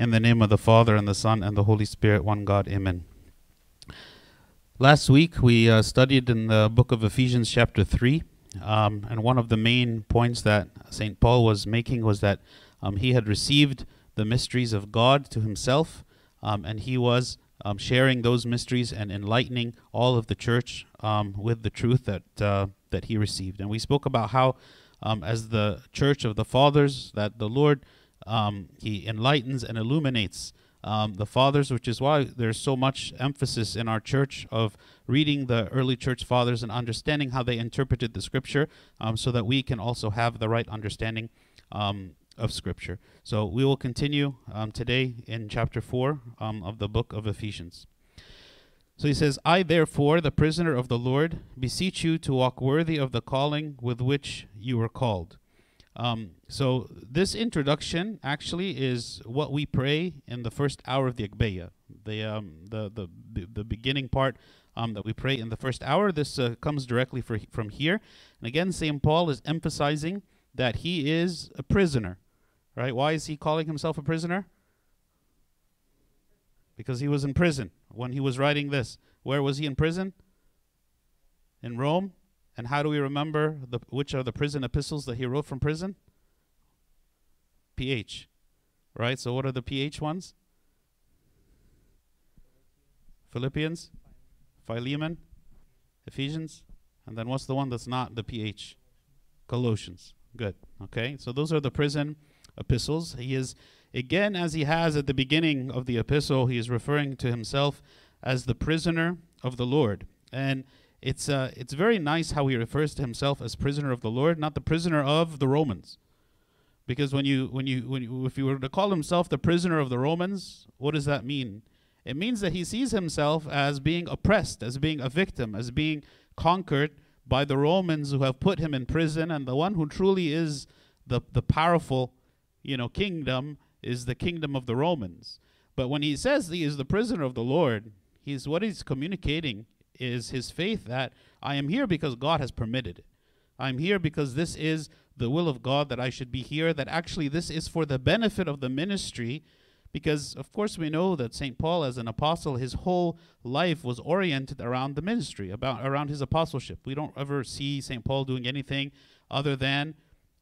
In the name of the Father, and the Son, and the Holy Spirit, one God. Amen. Last week we uh, studied in the book of Ephesians, chapter 3. Um, and one of the main points that St. Paul was making was that um, he had received the mysteries of God to himself, um, and he was um, sharing those mysteries and enlightening all of the church um, with the truth that uh, that he received. And we spoke about how, um, as the church of the fathers, that the Lord um, he enlightens and illuminates um, the fathers, which is why there's so much emphasis in our church of reading the early church fathers and understanding how they interpreted the scripture, um, so that we can also have the right understanding um, of Scripture. So we will continue um, today in chapter 4 um, of the book of Ephesians. So he says, I therefore, the prisoner of the Lord, beseech you to walk worthy of the calling with which you were called. Um, so this introduction actually is what we pray in the first hour of the Agbeya, the, um, the, the, the beginning part um, that we pray in the first hour. This uh, comes directly from here. And again, St. Paul is emphasizing that he is a prisoner. Right? Why is he calling himself a prisoner? Because he was in prison when he was writing this. Where was he in prison? In Rome. And how do we remember the, which are the prison epistles that he wrote from prison? PH. Right? So what are the PH ones? Philippians, Philemon, Ephesians, and then what's the one that's not the PH? Colossians. Good. Okay. So those are the prison epistles. He is, again, as he has at the beginning of the epistle, he is referring to himself as the prisoner of the Lord. And it's, uh, it's very nice how he refers to himself as prisoner of the Lord, not the prisoner of the Romans. Because when you, when you, when you, if you were to call himself the prisoner of the Romans, what does that mean? It means that he sees himself as being oppressed, as being a victim, as being conquered by the Romans who have put him in prison, and the one who truly is the, the powerful you know, kingdom is the kingdom of the Romans. But when he says he is the prisoner of the Lord, he's what he's communicating is his faith that I am here because God has permitted it. I'm here because this is the will of God that I should be here, that actually this is for the benefit of the ministry. Because, of course, we know that St. Paul, as an apostle, his whole life was oriented around the ministry, about around his apostleship. We don't ever see St. Paul doing anything other than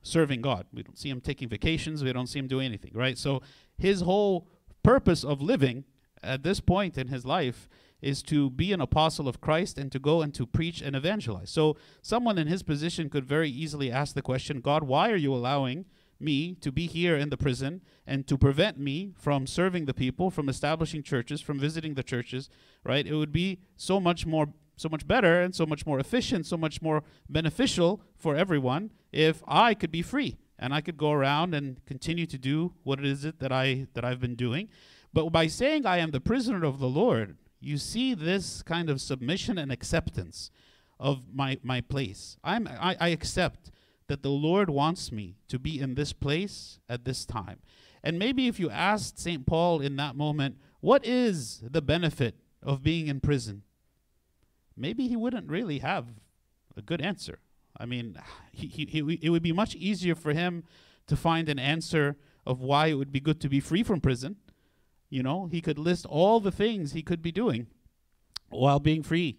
serving God. We don't see him taking vacations. We don't see him doing anything, right? So his whole purpose of living at this point in his life is to be an apostle of Christ and to go and to preach and evangelize. So someone in his position could very easily ask the question, God, why are you allowing me to be here in the prison and to prevent me from serving the people, from establishing churches, from visiting the churches, right? It would be so much more so much better and so much more efficient, so much more beneficial for everyone if I could be free and I could go around and continue to do what it is that I that I've been doing. But by saying I am the prisoner of the Lord, you see this kind of submission and acceptance of my my place. I'm I, I accept that the Lord wants me to be in this place at this time. And maybe if you asked St. Paul in that moment, what is the benefit of being in prison? maybe he wouldn't really have a good answer. I mean, he, he, he, it would be much easier for him to find an answer of why it would be good to be free from prison. You know, he could list all the things he could be doing while being free.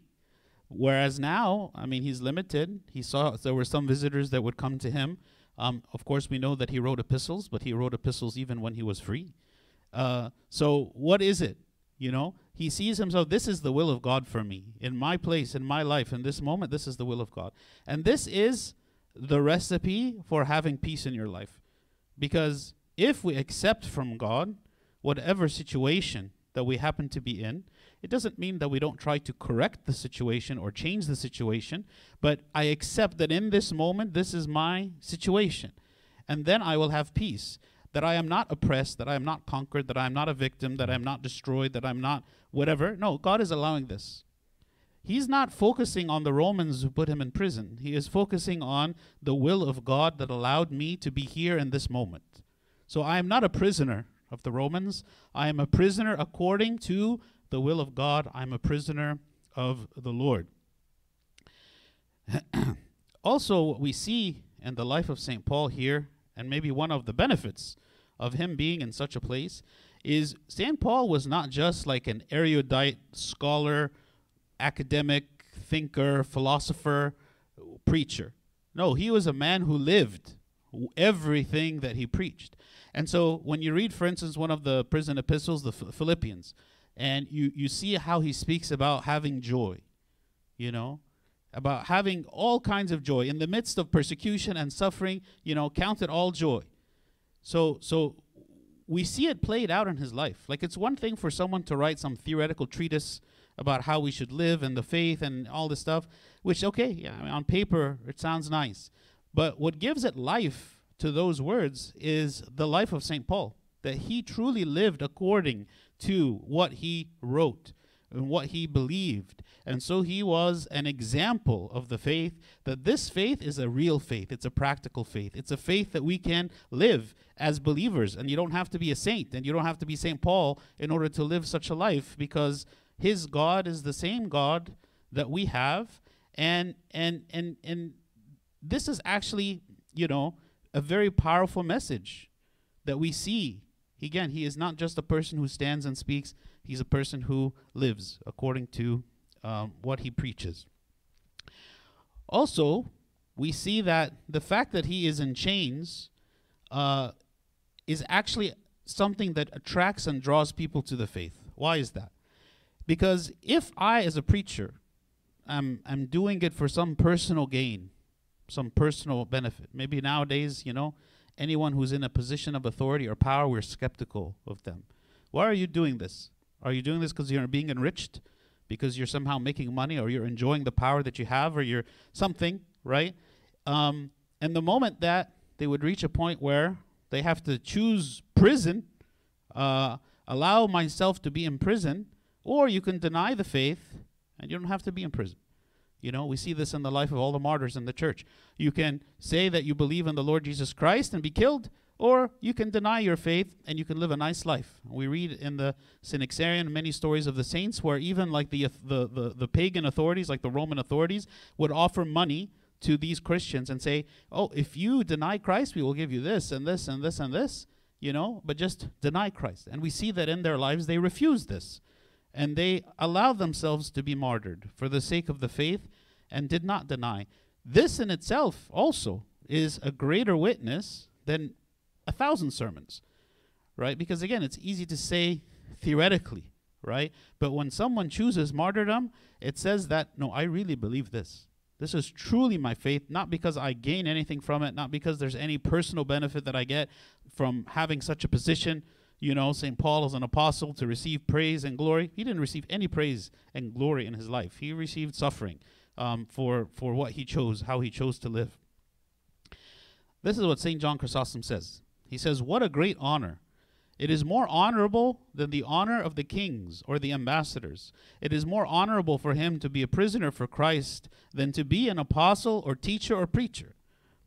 Whereas now, I mean, he's limited. He saw there were some visitors that would come to him. Um, of course, we know that he wrote epistles, but he wrote epistles even when he was free. Uh, so, what is it? You know, he sees himself, this is the will of God for me. In my place, in my life, in this moment, this is the will of God. And this is the recipe for having peace in your life. Because if we accept from God whatever situation that we happen to be in, it doesn't mean that we don't try to correct the situation or change the situation, but I accept that in this moment, this is my situation. And then I will have peace that I am not oppressed, that I am not conquered, that I am not a victim, that I am not destroyed, that I'm not whatever. No, God is allowing this. He's not focusing on the Romans who put him in prison. He is focusing on the will of God that allowed me to be here in this moment. So I am not a prisoner of the Romans. I am a prisoner according to the will of God. I'm a prisoner of the Lord. also, what we see in the life of St. Paul here and maybe one of the benefits of him being in such a place is St. Paul was not just like an erudite scholar, academic, thinker, philosopher, preacher. No, he was a man who lived everything that he preached. And so when you read, for instance, one of the prison epistles, the Philippians, and you, you see how he speaks about having joy, you know, about having all kinds of joy in the midst of persecution and suffering, you know, count it all joy. So, so we see it played out in his life. Like it's one thing for someone to write some theoretical treatise about how we should live and the faith and all this stuff, which okay, yeah, I mean, on paper it sounds nice, but what gives it life to those words is the life of St. Paul, that he truly lived according to what he wrote and what he believed. And so he was an example of the faith that this faith is a real faith. It's a practical faith. It's a faith that we can live as believers. And you don't have to be a saint and you don't have to be St. Paul in order to live such a life because his God is the same God that we have. And and and and this is actually, you know, a very powerful message that we see. Again, he is not just a person who stands and speaks, he's a person who lives according to um, what he preaches. Also, we see that the fact that he is in chains uh, is actually something that attracts and draws people to the faith. Why is that? Because if I, as a preacher, am, am doing it for some personal gain, some personal benefit. Maybe nowadays, you know, anyone who's in a position of authority or power, we're skeptical of them. Why are you doing this? Are you doing this because you're being enriched? Because you're somehow making money or you're enjoying the power that you have or you're something, right? Um, and the moment that they would reach a point where they have to choose prison, uh, allow myself to be in prison, or you can deny the faith and you don't have to be in prison. You know, we see this in the life of all the martyrs in the church. You can say that you believe in the Lord Jesus Christ and be killed, or you can deny your faith and you can live a nice life. We read in the Synaxarion many stories of the saints where even like the, the, the, the pagan authorities, like the Roman authorities, would offer money to these Christians and say, oh, if you deny Christ, we will give you this and this and this and this, you know, but just deny Christ. And we see that in their lives they refuse this and they allowed themselves to be martyred for the sake of the faith and did not deny. This in itself also is a greater witness than a thousand sermons, right? Because again, it's easy to say theoretically, right? But when someone chooses martyrdom, it says that, no, I really believe this. This is truly my faith, not because I gain anything from it, not because there's any personal benefit that I get from having such a position, you know, St. Paul as an apostle to receive praise and glory. He didn't receive any praise and glory in his life. He received suffering um, for, for what he chose, how he chose to live. This is what St. John Chrysostom says. He says, What a great honor! It is more honorable than the honor of the kings or the ambassadors. It is more honorable for him to be a prisoner for Christ than to be an apostle or teacher or preacher.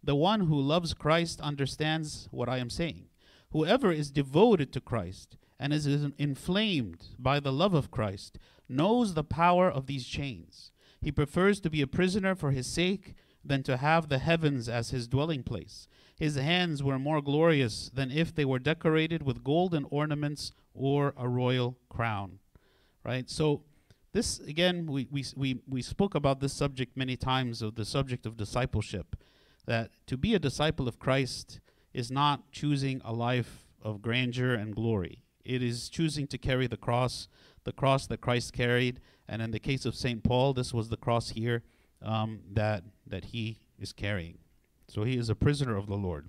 The one who loves Christ understands what I am saying. Whoever is devoted to Christ and is inflamed by the love of Christ knows the power of these chains. He prefers to be a prisoner for his sake than to have the heavens as his dwelling place. His hands were more glorious than if they were decorated with golden ornaments or a royal crown. Right? So, this again, we, we, we, we spoke about this subject many times of the subject of discipleship. That to be a disciple of Christ is not choosing a life of grandeur and glory. It is choosing to carry the cross, the cross that Christ carried. And in the case of St. Paul, this was the cross here um, that, that he is carrying. So he is a prisoner of the Lord.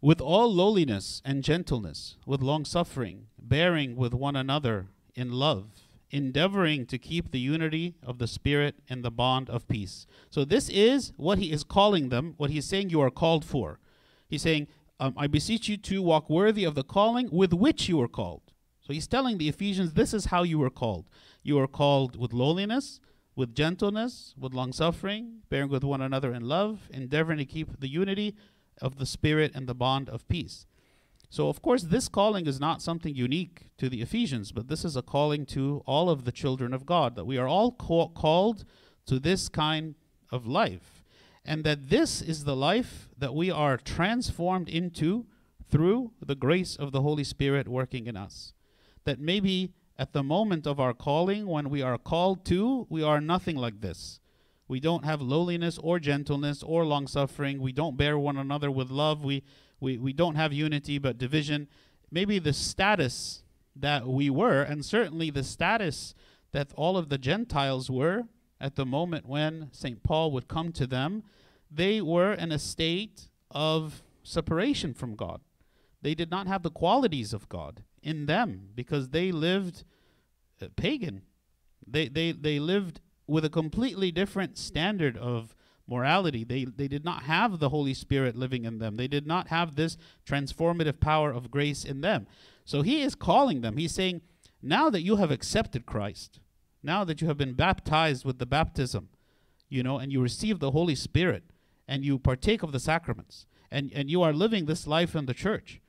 With all lowliness and gentleness, with long suffering, bearing with one another in love, endeavoring to keep the unity of the Spirit and the bond of peace. So, this is what he is calling them, what he's saying you are called for. He's saying, um, I beseech you to walk worthy of the calling with which you were called. So, he's telling the Ephesians, this is how you were called. You are called with lowliness, with gentleness, with long suffering, bearing with one another in love, endeavoring to keep the unity of the Spirit and the bond of peace. So, of course, this calling is not something unique to the Ephesians, but this is a calling to all of the children of God, that we are all ca- called to this kind of life. And that this is the life that we are transformed into through the grace of the Holy Spirit working in us. That maybe at the moment of our calling, when we are called to, we are nothing like this. We don't have lowliness or gentleness or long suffering. We don't bear one another with love. We, we, we don't have unity but division. Maybe the status that we were, and certainly the status that all of the Gentiles were at the moment when St. Paul would come to them, they were in a state of separation from God. They did not have the qualities of God in them because they lived uh, pagan. They, they, they lived with a completely different standard of morality. They, they did not have the Holy Spirit living in them. They did not have this transformative power of grace in them. So he is calling them. He's saying, now that you have accepted Christ, now that you have been baptized with the baptism, you know, and you receive the Holy Spirit, and you partake of the sacraments, and, and you are living this life in the church,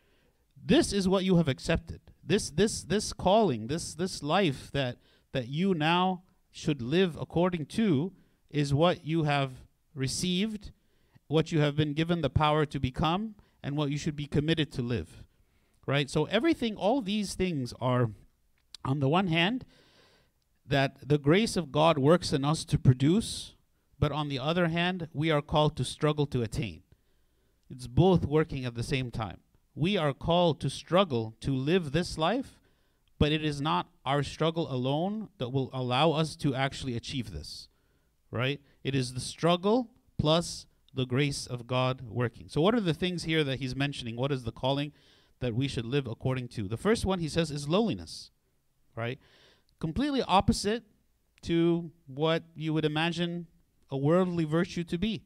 this is what you have accepted. This this this calling, this this life that that you now should live according to is what you have received, what you have been given the power to become, and what you should be committed to live. Right? So everything all these things are on the one hand that the grace of God works in us to produce, but on the other hand, we are called to struggle to attain. It's both working at the same time we are called to struggle to live this life, but it is not our struggle alone that will allow us to actually achieve this, right? It is the struggle plus the grace of God working. So, what are the things here that he's mentioning? What is the calling that we should live according to? The first one he says is lowliness, right? Completely opposite to what you would imagine a worldly virtue to be.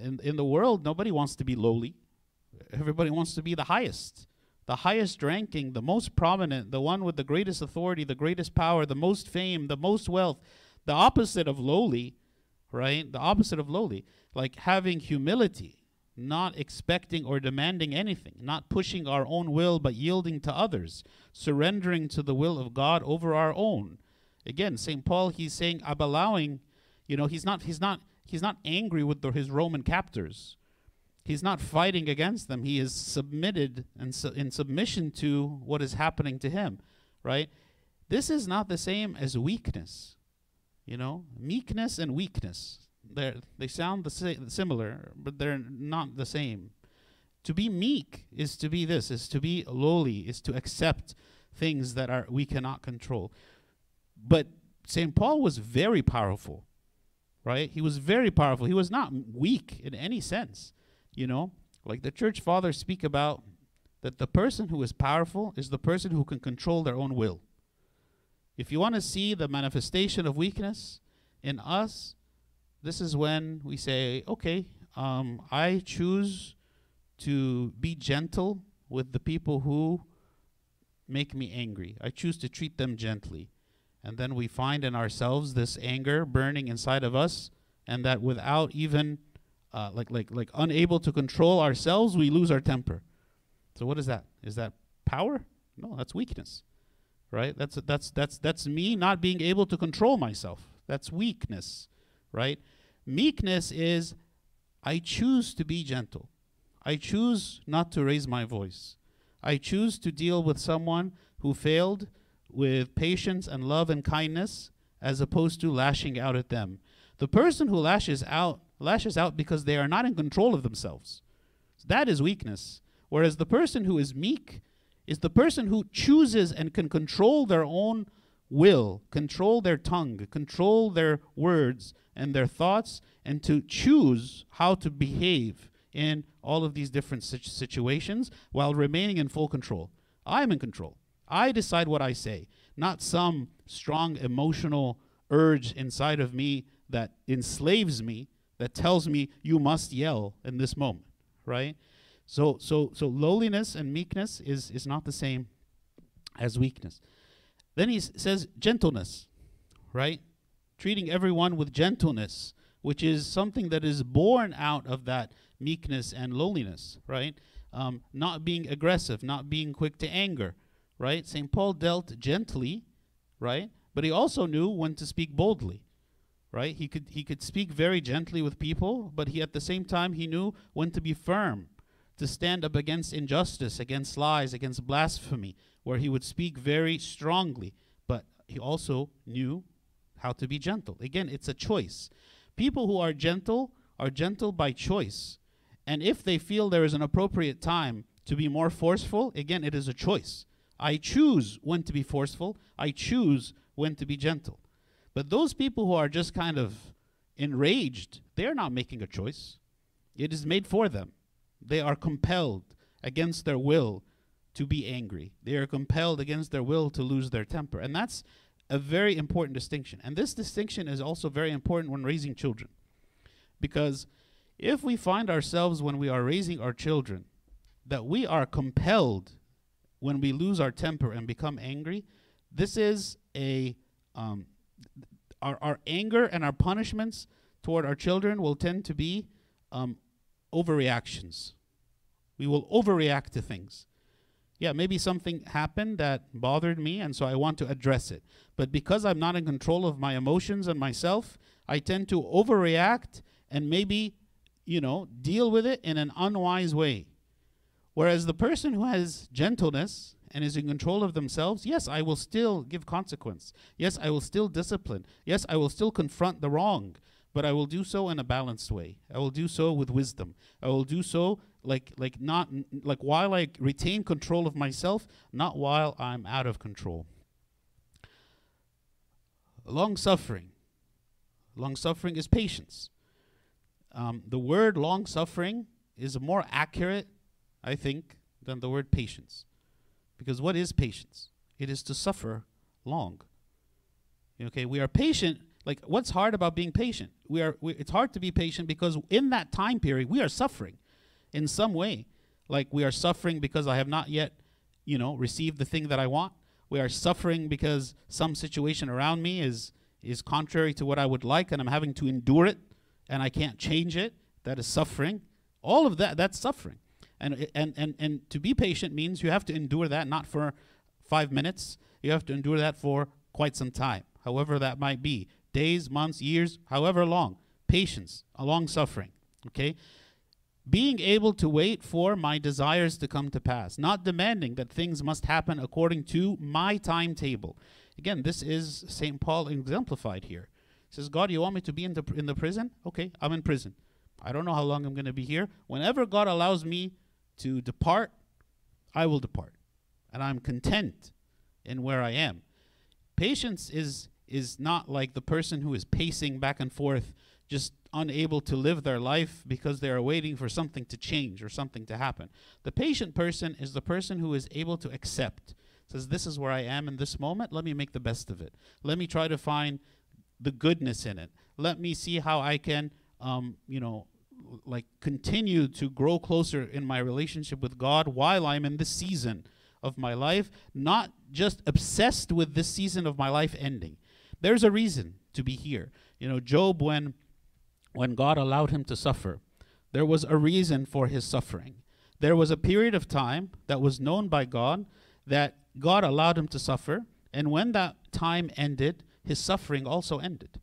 In, in the world, nobody wants to be lowly. Everybody wants to be the highest, the highest ranking, the most prominent, the one with the greatest authority, the greatest power, the most fame, the most wealth. The opposite of lowly, right? The opposite of lowly, like having humility, not expecting or demanding anything, not pushing our own will, but yielding to others, surrendering to the will of God over our own. Again, St. Paul, he's saying, I'm allowing, you know, he's not, he's not, he's not angry with the, his Roman captors He's not fighting against them. He is submitted and su- in submission to what is happening to him, right? This is not the same as weakness. You know, meekness and weakness. They they sound the sa- similar, but they're not the same. To be meek is to be this, is to be lowly, is to accept things that are we cannot control. But St. Paul was very powerful, right? He was very powerful. He was not weak in any sense. You know, like the church fathers speak about that the person who is powerful is the person who can control their own will. If you want to see the manifestation of weakness in us, this is when we say, okay, um, I choose to be gentle with the people who make me angry. I choose to treat them gently. And then we find in ourselves this anger burning inside of us, and that without even uh, like like like unable to control ourselves, we lose our temper. So what is that? Is that power? No, that's weakness. Right? That's that's that's that's me not being able to control myself. That's weakness, right? Meekness is I choose to be gentle. I choose not to raise my voice. I choose to deal with someone who failed with patience and love and kindness as opposed to lashing out at them. The person who lashes out lashes out because they are not in control of themselves. So that is weakness. Whereas the person who is meek is the person who chooses and can control their own will, control their tongue, control their words and their thoughts, and to choose how to behave in all of these different situations while remaining in full control. I'm in control. I decide what I say, not some strong emotional urge inside of me that enslaves me that tells me you must yell in this moment, right? So so so lowliness and meekness is is not the same as weakness. Then he says gentleness, right? Treating everyone with gentleness, which is something that is born out of that meekness and lowliness, right? Um, not being aggressive, not being quick to anger, right? St. Paul dealt gently, right? But he also knew when to speak boldly right? He could he could speak very gently with people, but he at the same time he knew when to be firm, to stand up against injustice, against lies, against blasphemy, where he would speak very strongly, but he also knew how to be gentle. Again, it's a choice. People who are gentle are gentle by choice. And if they feel there is an appropriate time to be more forceful, again, it is a choice. I choose when to be forceful, I choose when to be gentle. But those people who are just kind of enraged, they're not making a choice. It is made for them. They are compelled against their will to be angry. They are compelled against their will to lose their temper. And that's a very important distinction. And this distinction is also very important when raising children. Because if we find ourselves when we are raising our children that we are compelled when we lose our temper and become angry, this is a um, our, our anger and our punishments toward our children will tend to be um, overreactions. We will overreact to things. Yeah, maybe something happened that bothered me, and so I want to address it. But because I'm not in control of my emotions and myself, I tend to overreact and maybe, you know, deal with it in an unwise way. Whereas the person who has gentleness and is in control of themselves, yes, I will still give consequence. Yes, I will still discipline. Yes, I will still confront the wrong but I will do so in a balanced way. I will do so with wisdom. I will do so like like not like while I retain control of myself, not while I'm out of control. Long suffering. Long suffering is patience. Um, the word long suffering is more accurate, I think, than the word patience. Because what is patience? It is to suffer long. Okay, we are patient like what's hard about being patient? We are we, it's hard to be patient because in that time period we are suffering in some way. Like we are suffering because i have not yet you know received the thing that i want. We are suffering because some situation around me is is contrary to what i would like and i'm having to endure it and i can't change it. That is suffering. All of that that's suffering. And and and, and to be patient means you have to endure that not for 5 minutes. You have to endure that for quite some time however that might be days, months, years, however long. Patience, a long suffering. Okay? Being able to wait for my desires to come to pass, not demanding that things must happen according to my timetable. Again, this is St. Paul exemplified here. He says, God, you want me to be in the, in the prison? Okay, I'm in prison. I don't know how long I'm going to be here. Whenever God allows me to depart, I will depart. And I'm content in where I am. Patience is is not like the person who is pacing back and forth, just unable to live their life because they are waiting for something to change or something to happen. The patient person is the person who is able to accept. Says, This is where I am in this moment. Let me make the best of it. Let me try to find the goodness in it. Let me see how I can, um, you know, like continue to grow closer in my relationship with God while I'm in this season of my life, not just obsessed with this season of my life ending. There's a reason to be here. You know, Job, when when God allowed him to suffer, there was a reason for his suffering. There was a period of time that was known by God that God allowed him to suffer, and when that time ended, his suffering also ended.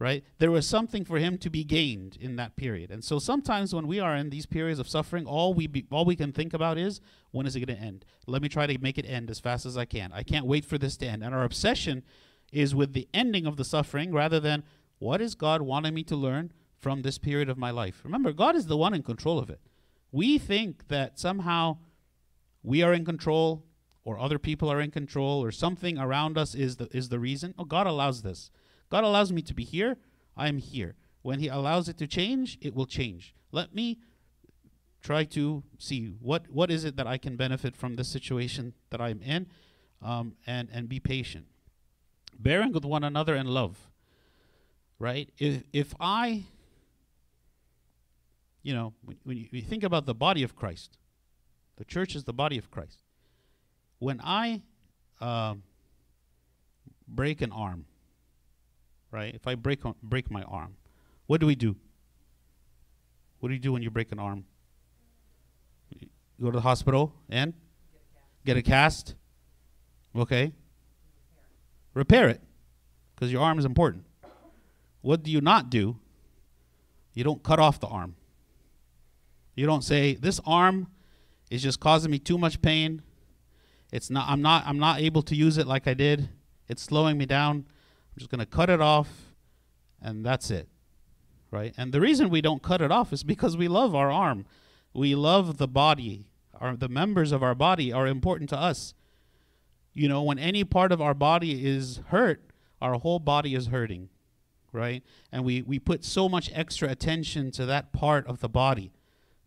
Right? There was something for him to be gained in that period. And so sometimes when we are in these periods of suffering, all we be, all we can think about is when is it going to end? Let me try to make it end as fast as I can. I can't wait for this to end. And our obsession is with the ending of the suffering rather than what is God wanting me to learn from this period of my life. Remember, God is the one in control of it. We think that somehow we are in control or other people are in control or something around us is the is the reason. Oh, God allows this. God allows me to be here. I am here. When he allows it to change, it will change. Let me try to see what what is it that I can benefit from this situation that I'm in, um, and and be patient bearing with one another in love. Right? If if I you know, when, when you, you think about the body of Christ, the church is the body of Christ. When I uh, break an arm, right? If I break break my arm, what do we do? What do you do when you break an arm? You go to the hospital and get a cast. Okay repair it because your arm is important. What do you not do? You don't cut off the arm. You don't say this arm is just causing me too much pain. It's not I'm not I'm not able to use it like I did. It's slowing me down. I'm just going to cut it off and that's it. Right? And the reason we don't cut it off is because we love our arm. We love the body. Our the members of our body are important to us. You know, when any part of our body is hurt, our whole body is hurting, right? And we, we put so much extra attention to that part of the body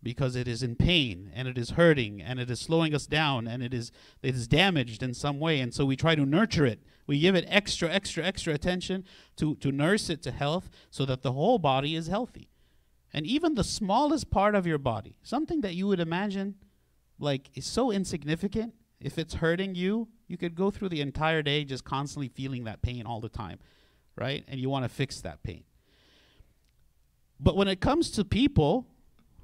because it is in pain and it is hurting and it is slowing us down and it is it is damaged in some way. And so we try to nurture it. We give it extra extra extra attention to to nurse it to health so that the whole body is healthy. And even the smallest part of your body something that you would imagine like is so insignificant if it's hurting you you could go through the entire day just constantly feeling that pain all the time right and you want to fix that pain but when it comes to people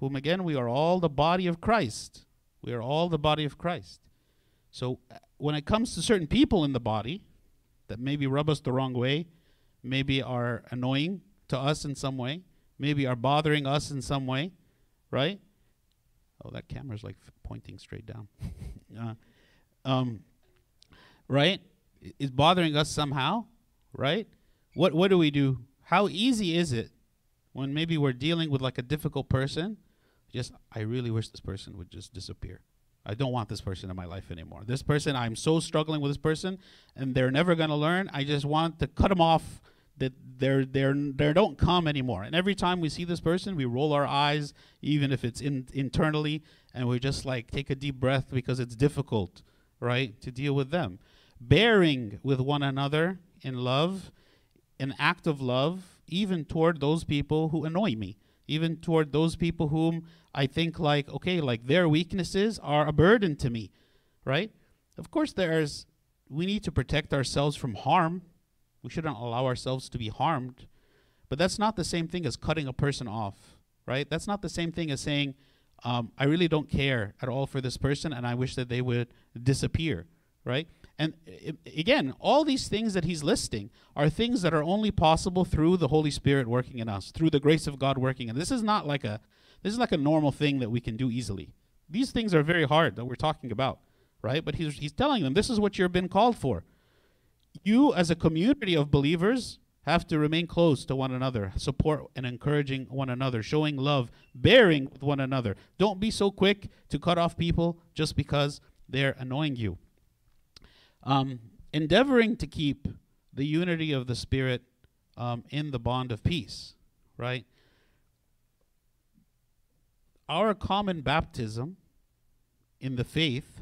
whom again we are all the body of Christ. We are all the body of Christ. So uh, when it comes to certain people in the body that maybe rub us the wrong way, maybe are annoying to us in some way, maybe are bothering us in some way, right? Oh, that camera's like f- pointing straight down. uh, um, right? Is bothering us somehow, right? What what do we do? How easy is it when maybe we're dealing with like a difficult person, just I really wish this person would just disappear. I don't want this person in my life anymore. This person, I'm so struggling with this person, and they're never gonna learn. I just want to cut them off. That they're they're they don't come anymore. And every time we see this person, we roll our eyes, even if it's in, internally, and we just like take a deep breath because it's difficult, right, to deal with them. Bearing with one another in love, an act of love even toward those people who annoy me, even toward those people whom I think like, okay, like their weaknesses are a burden to me, right? Of course, there's, we need to protect ourselves from harm. We shouldn't allow ourselves to be harmed. But that's not the same thing as cutting a person off, right? That's not the same thing as saying, um, I really don't care at all for this person and I wish that they would disappear, right? And eh, eh, again, all these things that he's listing are things that are only possible through the Holy Spirit working in us, through the grace of God working. And this is not like a this is like a normal thing that we can do easily. These things are very hard that we're talking about, right? But he's he's telling them this is what you've been called for. You as a community of believers have to remain close to one another, support and encouraging one another, showing love, bearing with one another. Don't be so quick to cut off people just because they're annoying you um, endeavoring to keep the unity of the Spirit um, in the bond of peace, right? Our common baptism in the faith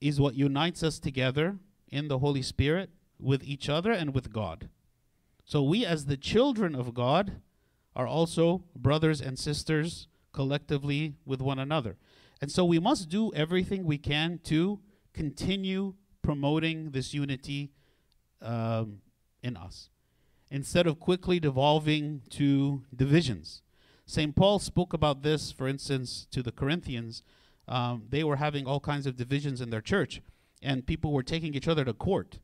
is what unites us together in the Holy Spirit with each other and with God. So we, as the children of God, are also brothers and sisters collectively with one another. And so we must do everything we can to continue promoting this unity um, in us instead of quickly devolving to divisions. St. Paul spoke about this, for instance, to the Corinthians. Um, they were having all kinds of divisions in their church, and people were taking each other to court.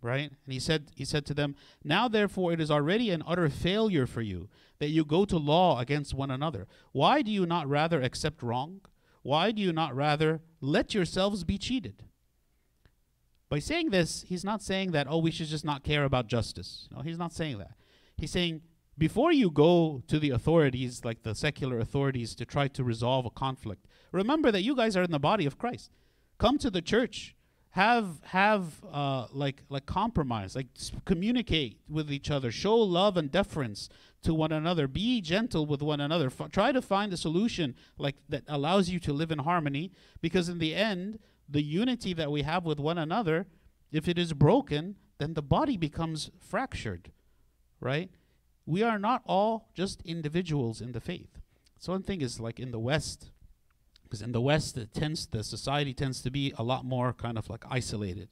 Right? And he said, he said to them, Now therefore it is already an utter failure for you that you go to law against one another. Why do you not rather accept wrong? Why do you not rather let yourselves be cheated? By saying this, he's not saying that, oh, we should just not care about justice. No, he's not saying that. He's saying, before you go to the authorities, like the secular authorities, to try to resolve a conflict, remember that you guys are in the body of Christ. Come to the church. Have have uh, like like compromise, like communicate with each other, show love and deference to one another, be gentle with one another. F- try to find a solution like that allows you to live in harmony, because in the end, the unity that we have with one another, if it is broken, then the body becomes fractured, right? We are not all just individuals in the faith. So one thing is like in the West, because in the West it tends the society tends to be a lot more kind of like isolated,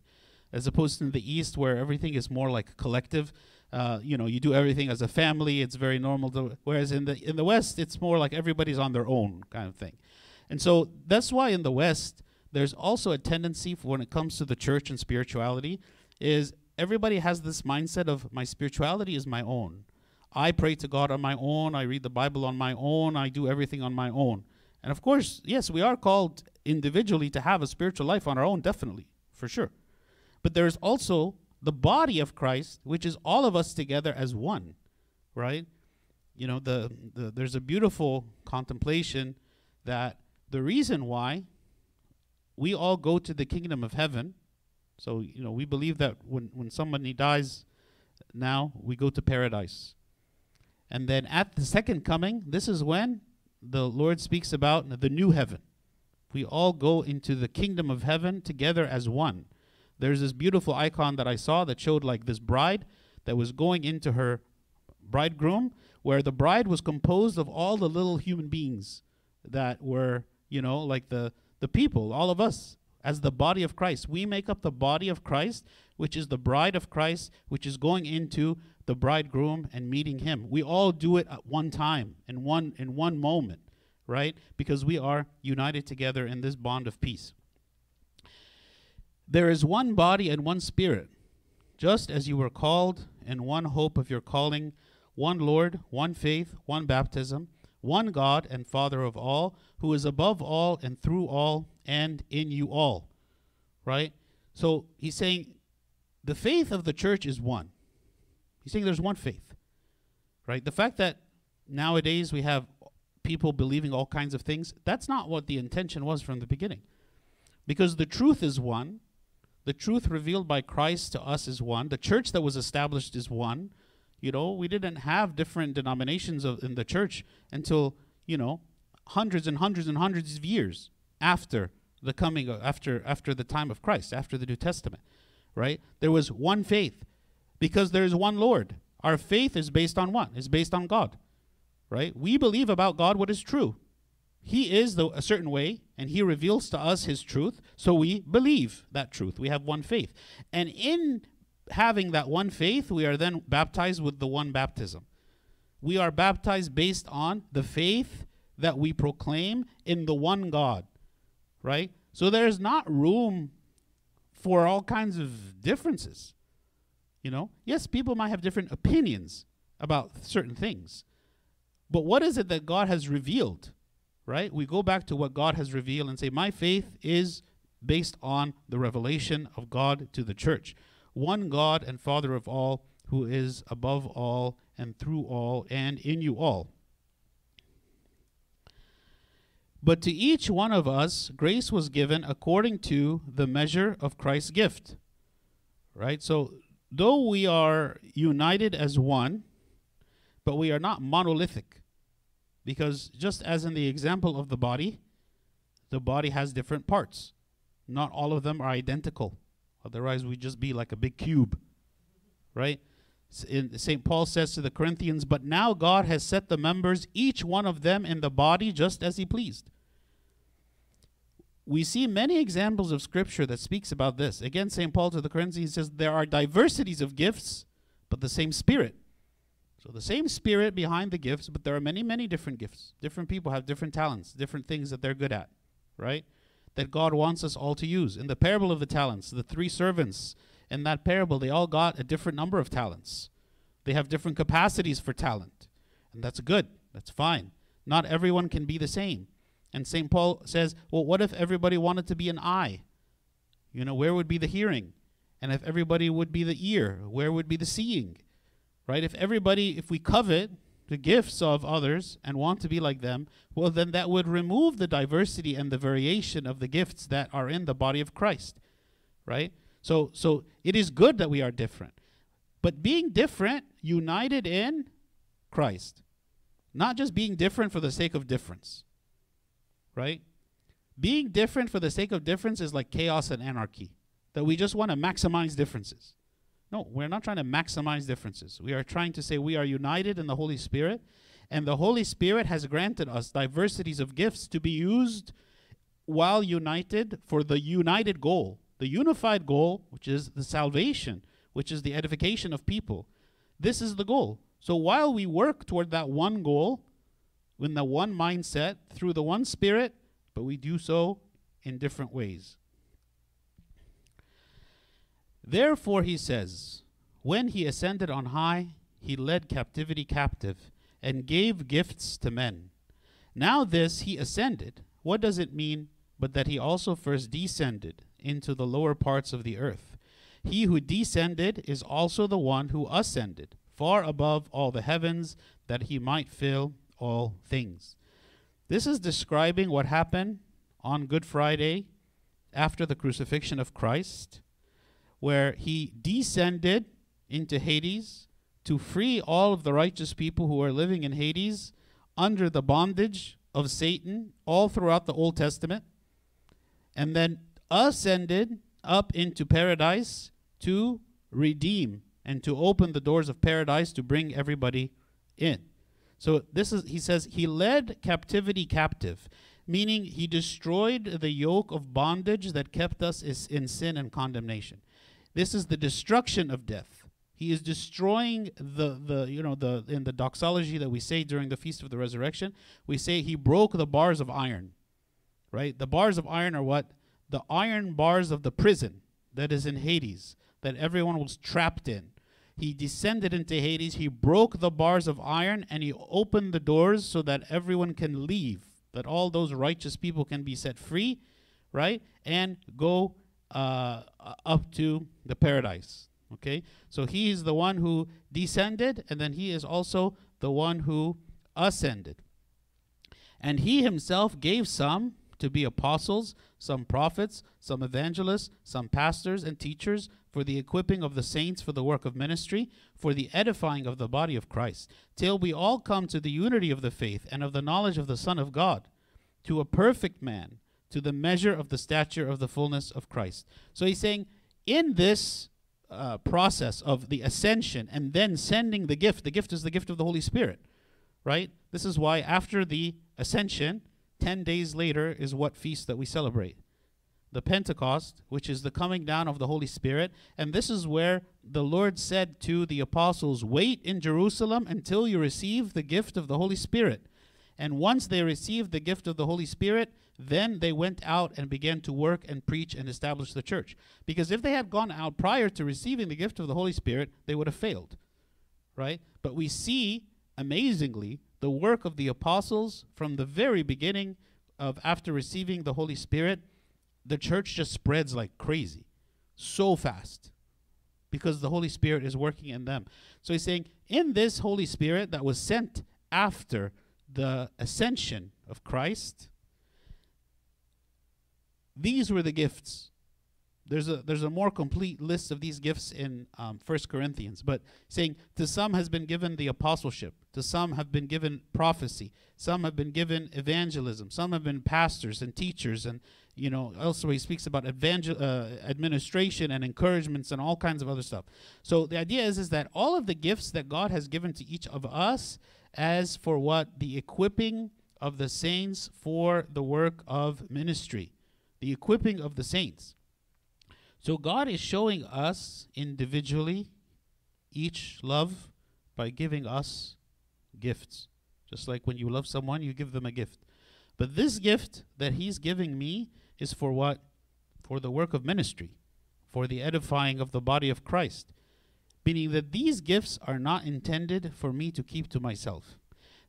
as opposed to the East where everything is more like collective. Uh, you know, you do everything as a family. It's very normal. To, whereas in the in the West, it's more like everybody's on their own kind of thing, and so that's why in the West there's also a tendency when it comes to the church and spirituality is everybody has this mindset of my spirituality is my own. I pray to God on my own, I read the Bible on my own, I do everything on my own. And of course, yes, we are called individually to have a spiritual life on our own, definitely, for sure. But there is also the body of Christ, which is all of us together as one, right? You know, the, the there's a beautiful contemplation that the reason why we all go to the kingdom of heaven. So, you know, we believe that when, when somebody dies now, we go to paradise. And then at the second coming, this is when the Lord speaks about the new heaven. We all go into the kingdom of heaven together as one. There's this beautiful icon that I saw that showed like this bride that was going into her bridegroom, where the bride was composed of all the little human beings that were, you know, like the the people, all of us, as the body of Christ. We make up the body of Christ, which is the bride of Christ, which is going into the bridegroom and meeting him. We all do it at one time, in one in one moment, right? Because we are united together in this bond of peace. There is one body and one spirit, just as you were called in one hope of your calling, one Lord, one faith, one baptism one God and Father of all, who is above all and through all and in you all. Right? So he's saying the faith of the church is one. He's saying there's one faith. Right? The fact that nowadays we have people believing all kinds of things, that's not what the intention was from the beginning. Because the truth is one. The truth revealed by Christ to us is one. The church that was established is one. You know, we didn't have different denominations of, in the church until, you know, hundreds and hundreds and hundreds of years after the coming of, after after the time of Christ, after the New Testament, right? There was one faith because there is one Lord. Our faith is based on what? It's based on God. Right? We believe about God what is true. He is the, a certain way, and He reveals to us His truth, so we believe that truth. We have one faith. And in having that one faith, we are then baptized with the one baptism. We are baptized based on the faith that we proclaim in the one God, right? So there's not room for all kinds of differences. You know, yes, people might have different opinions about certain things, but what is it that God has revealed, right? We go back to what God has revealed and say, My faith is based on the revelation of God to the church one God and Father of all, who is above all and through all and in you all. But to each one of us, grace was given according to the measure of Christ's gift. Right? So, though we are united as one, but we are not monolithic. Because just as in the example of the body, the body has different parts. Not all of them are identical. Otherwise, we'd just be like a big cube, right? St. Paul says to the Corinthians, But now God has set the members, each one of them in the body, just as he pleased. We see many examples of scripture that speaks about this. Again, St. Paul to the Corinthians says, There are diversities of gifts, but the same Spirit. So the same Spirit behind the gifts, but there are many, many different gifts. Different people have different talents, different things that they're good at, right? That God wants us all to use. In the parable of the talents, the three servants in that parable, they all got a different number of talents. They have different capacities for talent. And that's good. That's fine. Not everyone can be the same. And St. Paul says, well, what if everybody wanted to be an eye? You know, where would be the hearing? And if everybody would be the ear, where would be the seeing? Right? If everybody, if we covet the gifts of others and want to be like them, well, then that would remove the diversity and the variation of the gifts that are in the body of Christ, right? So, so it is good that we are different, but being different, united in Christ, not just being different for the sake of difference, right? Being different for the sake of difference is like chaos and anarchy, that we just want to maximize differences. No, we're not trying to maximize differences. We are trying to say we are united in the Holy Spirit, and the Holy Spirit has granted us diversities of gifts to be used while united for the united goal, the unified goal, which is the salvation, which is the edification of people. This is the goal. So while we work toward that one goal, in the one mindset, through the one Spirit, but we do so in different ways. Therefore, he says, when he ascended on high, he led captivity captive and gave gifts to men. Now, this he ascended. What does it mean but that he also first descended into the lower parts of the earth? He who descended is also the one who ascended far above all the heavens that he might fill all things. This is describing what happened on Good Friday after the crucifixion of Christ, where he descended into Hades to free all of the righteous people who are living in Hades under the bondage of Satan all throughout the Old Testament, and then ascended up into paradise to redeem and to open the doors of paradise to bring everybody in. So this is he says he led captivity captive, meaning he destroyed the yoke of bondage that kept us in sin and condemnation. This is the destruction of death. He is destroying the the you know the in the doxology that we say during the feast of the resurrection, we say he broke the bars of iron. Right? The bars of iron are what? The iron bars of the prison that is in Hades that everyone was trapped in. He descended into Hades, he broke the bars of iron, and he opened the doors so that everyone can leave, that all those righteous people can be set free, right? And go uh, up to the paradise. Okay? So he is the one who descended, and then he is also the one who ascended. And he himself gave some to be apostles, some prophets, some evangelists, some pastors and teachers for the equipping of the saints for the work of ministry, for the edifying of the body of Christ, till we all come to the unity of the faith and of the knowledge of the Son of God, to a perfect man, to the measure of the stature of the fullness of Christ. So he's saying, in this uh, process of the ascension and then sending the gift, the gift is the gift of the Holy Spirit, right? This is why after the ascension, 10 days later is what feast that we celebrate the Pentecost, which is the coming down of the Holy Spirit. And this is where the Lord said to the apostles, Wait in Jerusalem until you receive the gift of the Holy Spirit. And once they received the gift of the Holy Spirit, then they went out and began to work and preach and establish the church. Because if they had gone out prior to receiving the gift of the Holy Spirit, they would have failed. Right? But we see, amazingly, the work of the apostles from the very beginning of after receiving the Holy Spirit the church just spreads like crazy, so fast, because the Holy Spirit is working in them. So he's saying, in this Holy Spirit that was sent after the ascension of Christ, these were the gifts. There's a there's a more complete list of these gifts in um, First Corinthians, but saying to some has been given the apostleship, to some have been given prophecy, some have been given evangelism, some have been pastors and teachers, and you know elsewhere he speaks about evangel- uh, administration and encouragements and all kinds of other stuff. So the idea is is that all of the gifts that God has given to each of us, as for what? The equipping of the saints for the work of ministry, the equipping of the saints. So God is showing us individually each love by giving us gifts. Just like when you love someone, you give them a gift. But this gift that He's giving me is for what? For the work of ministry, for the edifying of the body of Christ. Meaning that these gifts are not intended for me to keep to myself.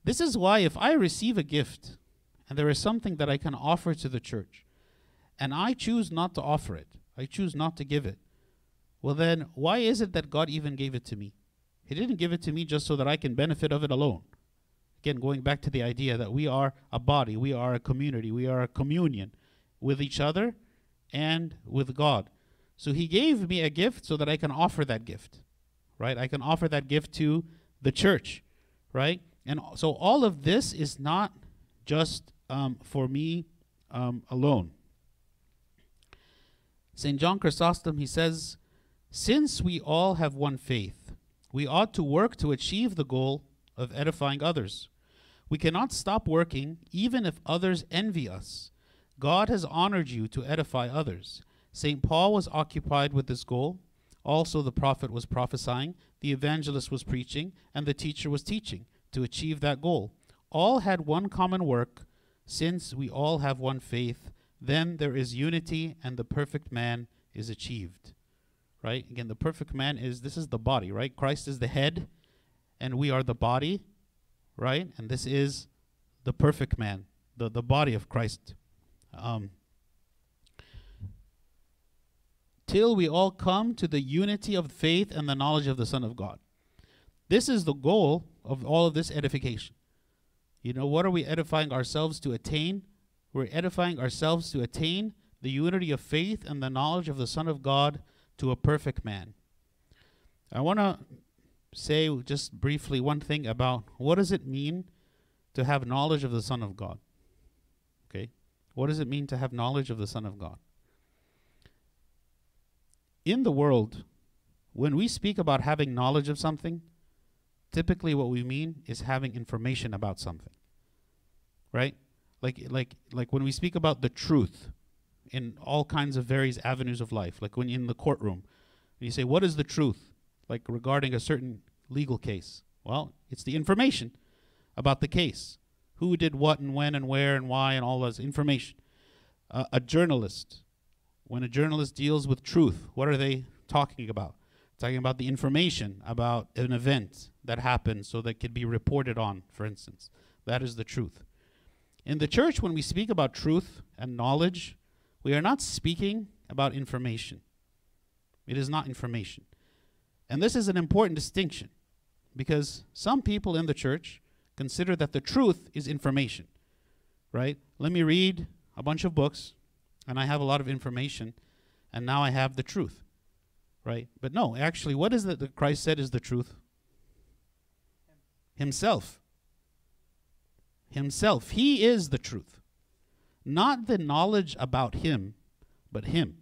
This is why if I receive a gift and there is something that I can offer to the church, and I choose not to offer it, I choose not to give it. Well, then, why is it that God even gave it to me? He didn't give it to me just so that I can benefit of it alone. Again, going back to the idea that we are a body, we are a community, we are a communion with each other and with God. So He gave me a gift so that I can offer that gift, right? I can offer that gift to the church, right? And so all of this is not just um, for me um, alone. St. John Chrysostom, he says, Since we all have one faith, we ought to work to achieve the goal of edifying others. We cannot stop working even if others envy us. God has honored you to edify others. St. Paul was occupied with this goal. Also, the prophet was prophesying, the evangelist was preaching, and the teacher was teaching to achieve that goal. All had one common work, since we all have one faith then there is unity and the perfect man is achieved. Right? Again, the perfect man is this is the body, right? Christ is the head, and we are the body, right? And this is the perfect man, the, the body of Christ. Um, till we all come to the unity of faith and the knowledge of the Son of God. This is the goal of all of this edification. You know, what are we edifying ourselves to attain? We're edifying ourselves to attain the unity of faith and the knowledge of the Son of God to a perfect man. I want to say just briefly one thing about what does it mean to have knowledge of the Son of God? Okay? What does it mean to have knowledge of the Son of God? In the world, when we speak about having knowledge of something, typically what we mean is having information about something. Right? Like like like when we speak about the truth in all kinds of various avenues of life, like when in the courtroom, you say, What is the truth? Like regarding a certain legal case. Well, it's the information about the case. Who did what and when and where and why and all this information. Uh, a journalist, when a journalist deals with truth, what are they talking about? Talking about the information about an event that happened so that could be reported on, for instance. That is the truth. In the church, when we speak about truth and knowledge, we are not speaking about information. It is not information. And this is an important distinction because some people in the church consider that the truth is information, right? Let me read a bunch of books and I have a lot of information and now I have the truth, right? But no, actually, what is it that Christ said is the truth? Himself. Himself. He is the truth. Not the knowledge about Him, but Him.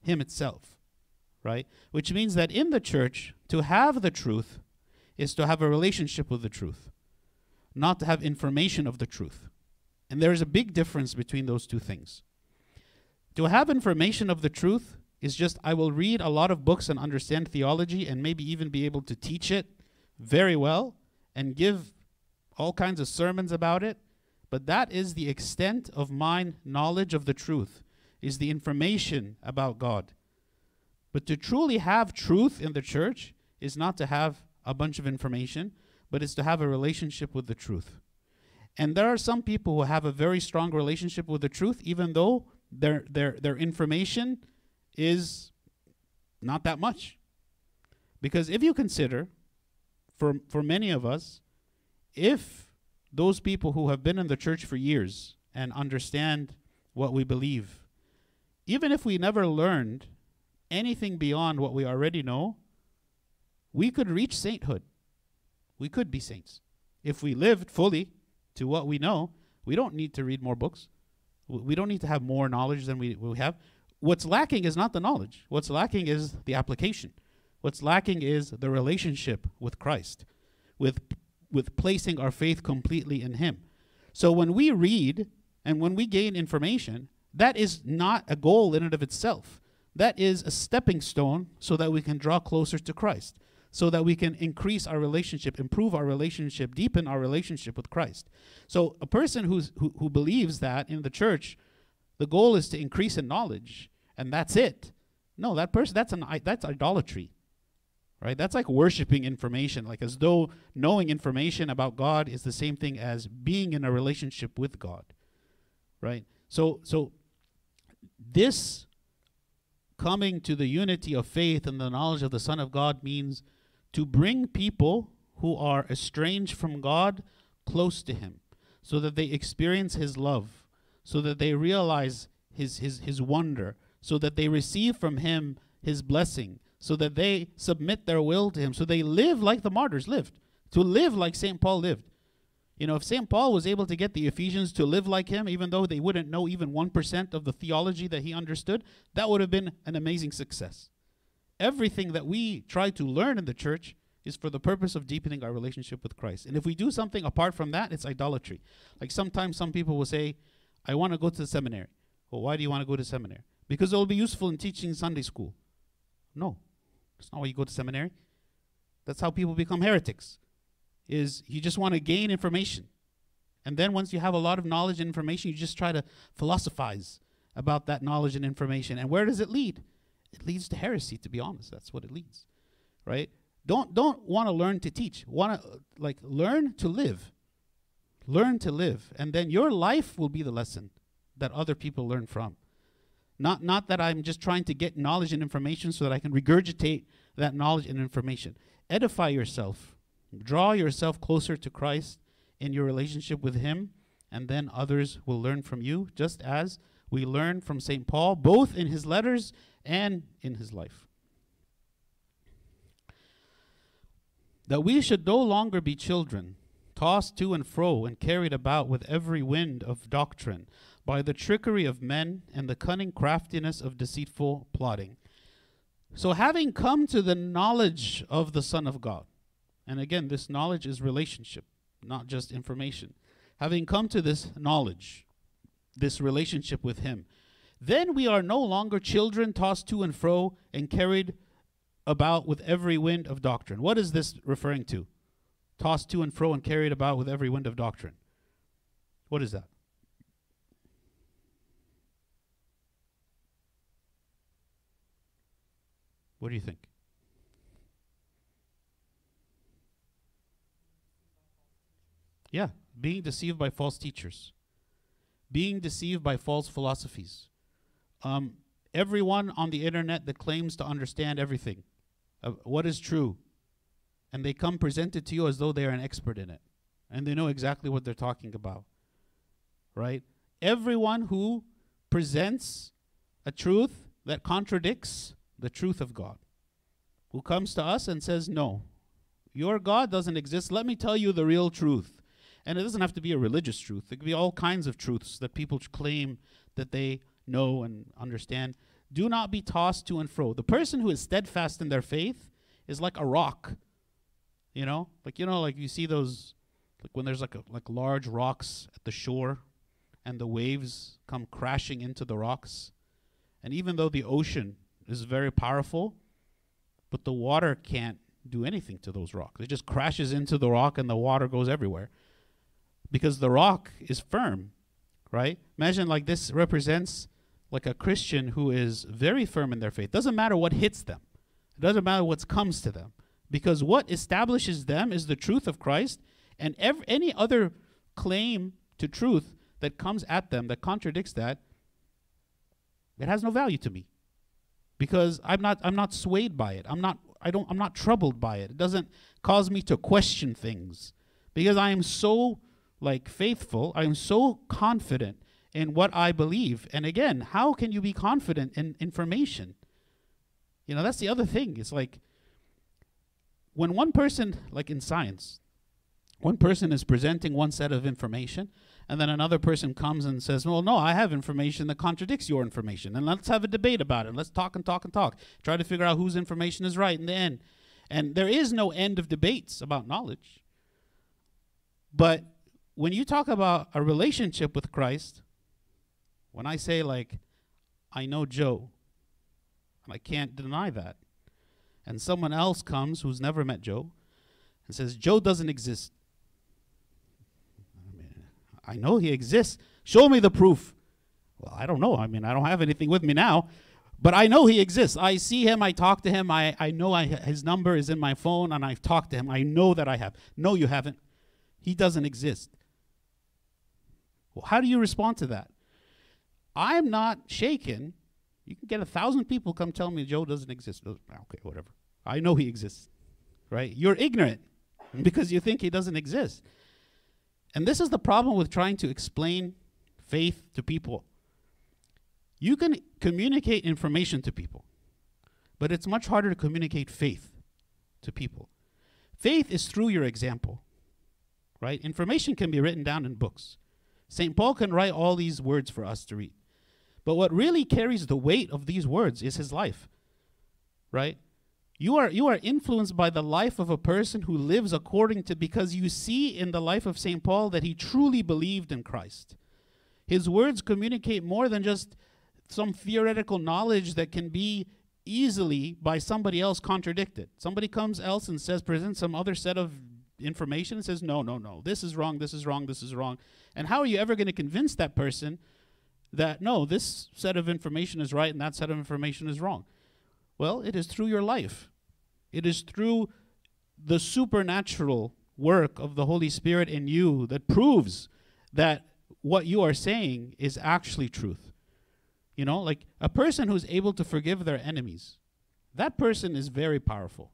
Him itself right? Which means that in the church, to have the truth is to have a relationship with the truth, not to have information of the truth. And there is a big difference between those two things. To have information of the truth is just I will read a lot of books and understand theology and maybe even be able to teach it very well and give all kinds of sermons about it. But that is the extent of my knowledge of the truth, is the information about God. But to truly have truth in the church is not to have a bunch of information, but is to have a relationship with the truth. And there are some people who have a very strong relationship with the truth, even though their their their information is not that much. Because if you consider, for for many of us, if those people who have been in the church for years and understand what we believe, even if we never learned anything beyond what we already know, we could reach sainthood. We could be saints. If we lived fully to what we know, we don't need to read more books. We don't need to have more knowledge than we, we have. What's lacking is not the knowledge. What's lacking is the application. What's lacking is the relationship with Christ, with, with placing our faith completely in Him. So when we read and when we gain information, that is not a goal in and of itself. That is a stepping stone so that we can draw closer to Christ, so that we can increase our relationship, improve our relationship, deepen our relationship with Christ. So a person who's, who, who believes that in the church, the goal is to increase in knowledge, and that's it. No, that person that's an that's idolatry. Right? That's like worshiping information, like as though knowing information about God is the same thing as being in a relationship with God. Right? So so this coming to the unity of faith and the knowledge of the Son of God means to bring people who are estranged from God close to Him so that they experience His love, so that they realize His, his, his wonder, so that they receive from Him His blessing, so that they submit their will to Him, so they live like the martyrs lived, to live like St. Paul lived. You know, if St. Paul was able to get the Ephesians to live like him, even though they wouldn't know even 1% of the theology that he understood, that would have been an amazing success. Everything that we try to learn in the church is for the purpose of deepening our relationship with Christ. And if we do something apart from that, it's idolatry. Like sometimes some people will say, I want to go to the seminary. Well, why do you want to go to seminary? Because it will be useful in teaching Sunday school. No, that's not why you go to seminary. That's how people become heretics is you just want to gain information. And then once you have a lot of knowledge and information, you just try to philosophize about that knowledge and information. And where does it lead? It leads to heresy, to be honest. That's what it leads. Right? Don't don't want to learn to teach. Want to like learn to live. Learn to live, and then your life will be the lesson that other people learn from. Not not that I'm just trying to get knowledge and information so that I can regurgitate that knowledge and information. Edify yourself. Draw yourself closer to Christ in your relationship with him, and then others will learn from you just as we learn from St. Paul both in his letters and in his life. That we should no longer be children, tossed to and fro and carried about with every wind of doctrine, by the trickery of men and the cunning craftiness of deceitful plotting. So, having come to the knowledge of the Son of God, and again, this knowledge is relationship, not just information. Having come to this knowledge, this relationship with Him, then we are no longer children tossed to and fro and carried about with every wind of doctrine. What is this referring to? Tossed to and fro and carried about with every wind of doctrine. What is that? What do you think? Yeah, being deceived by false teachers, being deceived by false philosophies. Um, everyone on the internet that claims to understand everything, uh, what is true, and they come present it to you as though they are an expert in it, and they know exactly what they're talking about, right? Everyone who presents a truth that contradicts the truth of God, who comes to us and says, No, your God doesn't exist. Let me tell you the real truth. And it doesn't have to be a religious truth, it could be all kinds of truths that people claim that they know and understand. Do not be tossed to and fro. The person who is steadfast in their faith is like a rock. You know, like you know, like you see those, like when there's like a, like large rocks at the shore, and the waves come crashing into the rocks, and even though the ocean is very powerful, but the water can't do anything to those rocks. It just crashes into the rock and the water goes everywhere because the rock is firm, right? Imagine like this represents like a Christian who is very firm in their faith. Doesn't matter what hits them. It doesn't matter what comes to them because what establishes them is the truth of Christ and ev- any other claim to truth that comes at them that contradicts that it has no value to me because I'm not I'm not swayed by it. I'm not I don't I'm not troubled by it. It doesn't cause me to question things because I am so like faithful. I am so confident in what I believe. And again, how can you be confident in information? You know, that's the other thing. It's like when one person like in science, one person is presenting one set of information and then another person comes and says, Well, no, I have information that contradicts your information. And let's have a debate about it. Let's talk and talk and talk. Try to figure out whose information is right in the end. And there is no end of debates about knowledge. But when you talk about a relationship with Christ, when I say, like, I know Joe, and I can't deny that, and someone else comes who's never met Joe and says, Joe doesn't exist. I know he exists. Show me the proof. Well, I don't know. I mean, I don't have anything with me now, but I know he exists. I see him. I talk to him. I, I know I, his number is in my phone and I've talked to him. I know that I have. No, you haven't. He doesn't exist. Well, how do you respond to that? I'm not shaken. You can get a thousand people come tell me Joe doesn't exist. Oh, okay, whatever. I know he exists, right? You're ignorant because you think he doesn't exist. And this is the problem with trying to explain faith to people. You can communicate information to people, but it's much harder to communicate faith to people. Faith is through your example, right? Information can be written down in books. St. Paul can write all these words for us to read. But what really carries the weight of these words is his life, right? You are, you are influenced by the life of a person who lives according to, because you see in the life of St. Paul that he truly believed in Christ. His words communicate more than just some theoretical knowledge that can be easily by somebody else contradicted. Somebody comes else and says, presents some other set of information and says, no, no, no, this is wrong, this is wrong, this is wrong. And how are you ever going to convince that person that, no, this set of information is right and that set of information is wrong? Well, it is through your life. It is through the supernatural work of the Holy Spirit in you that proves that what you are saying is actually truth. You know, like a person who's able to forgive their enemies, that person is very powerful,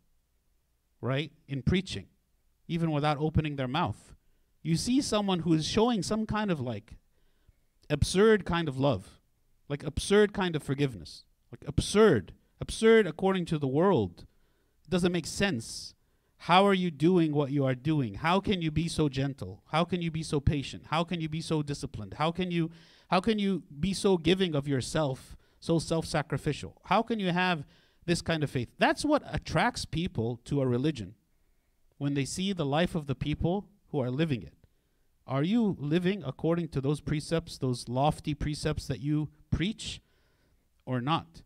right? In preaching, even without opening their mouth. You see someone who is showing some kind of like absurd kind of love, like absurd kind of forgiveness, like absurd, absurd according to the world. It doesn't make sense. How are you doing what you are doing? How can you be so gentle? How can you be so patient? How can you be so disciplined? How can you how can you be so giving of yourself, so self-sacrificial? How can you have this kind of faith? That's what attracts people to a religion. When they see the life of the people who are living it. Are you living according to those precepts, those lofty precepts that you preach or not?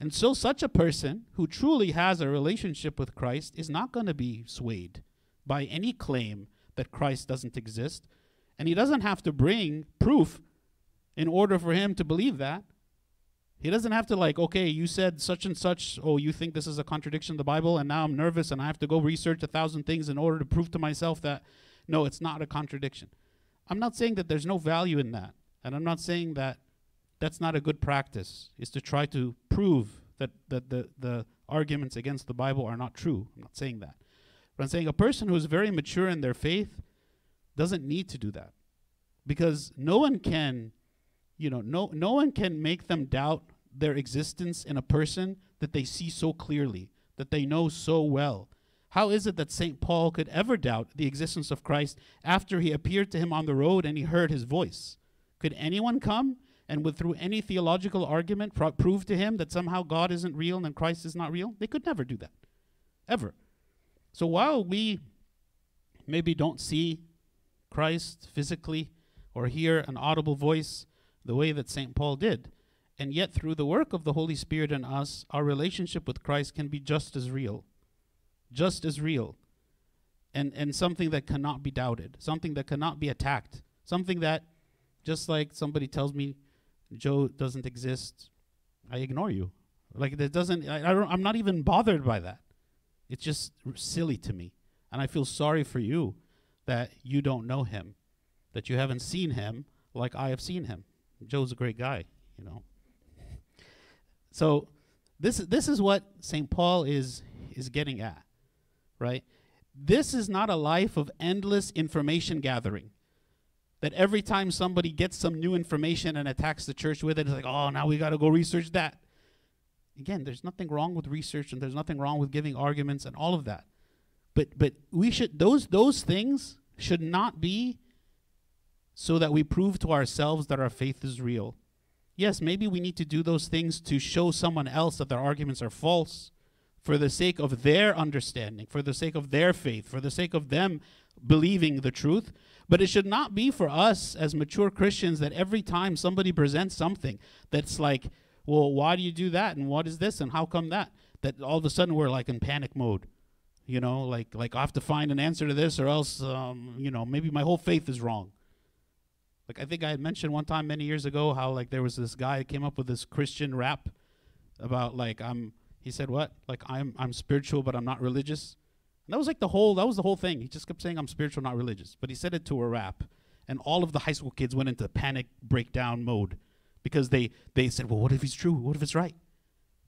And so, such a person who truly has a relationship with Christ is not going to be swayed by any claim that Christ doesn't exist. And he doesn't have to bring proof in order for him to believe that. He doesn't have to, like, okay, you said such and such. Oh, you think this is a contradiction of the Bible, and now I'm nervous and I have to go research a thousand things in order to prove to myself that no, it's not a contradiction. I'm not saying that there's no value in that. And I'm not saying that that's not a good practice, is to try to prove that, that the, the arguments against the Bible are not true. I'm not saying that. But I'm saying a person who is very mature in their faith doesn't need to do that. Because no one can, you know, no, no one can make them doubt their existence in a person that they see so clearly, that they know so well, how is it that St. Paul could ever doubt the existence of Christ after he appeared to him on the road and he heard his voice? Could anyone come and would through any theological argument pro- prove to him that somehow God isn't real and Christ is not real? They could never do that. Ever. So while we maybe don't see Christ physically or hear an audible voice the way that St. Paul did, and yet through the work of the Holy Spirit in us, our relationship with Christ can be just as real just as real and, and something that cannot be doubted, something that cannot be attacked, something that just like somebody tells me Joe doesn't exist, I ignore you. Like that doesn't I, I don't I'm not even bothered by that. It's just silly to me. And I feel sorry for you that you don't know him, that you haven't seen him like I have seen him. Joe's a great guy, you know. So this this is what St. Paul is is getting at right? This is not a life of endless information gathering. That every time somebody gets some new information and attacks the church with it, it's like, oh, now we got to go research that. Again, there's nothing wrong with research and there's nothing wrong with giving arguments and all of that. But but we should those those things should not be so that we prove to ourselves that our faith is real. Yes, maybe we need to do those things to show someone else that their arguments are false for the sake of their understanding, for the sake of their faith, for the sake of them believing the truth. But it should not be for us as mature Christians that every time somebody presents something that's like, well, why do you do that? And what is this? And how come that? That all of a sudden we're like in panic mode. You know, like like I have to find an answer to this or else um, you know, maybe my whole faith is wrong. Like I think I had mentioned one time many years ago how like there was this guy who came up with this Christian rap about like I'm he said what? Like I'm I'm spiritual but I'm not religious. And that was like the whole that was the whole thing. He just kept saying I'm spiritual, not religious. But he said it to a rap. And all of the high school kids went into panic breakdown mode because they they said, Well, what if he's true? What if it's right?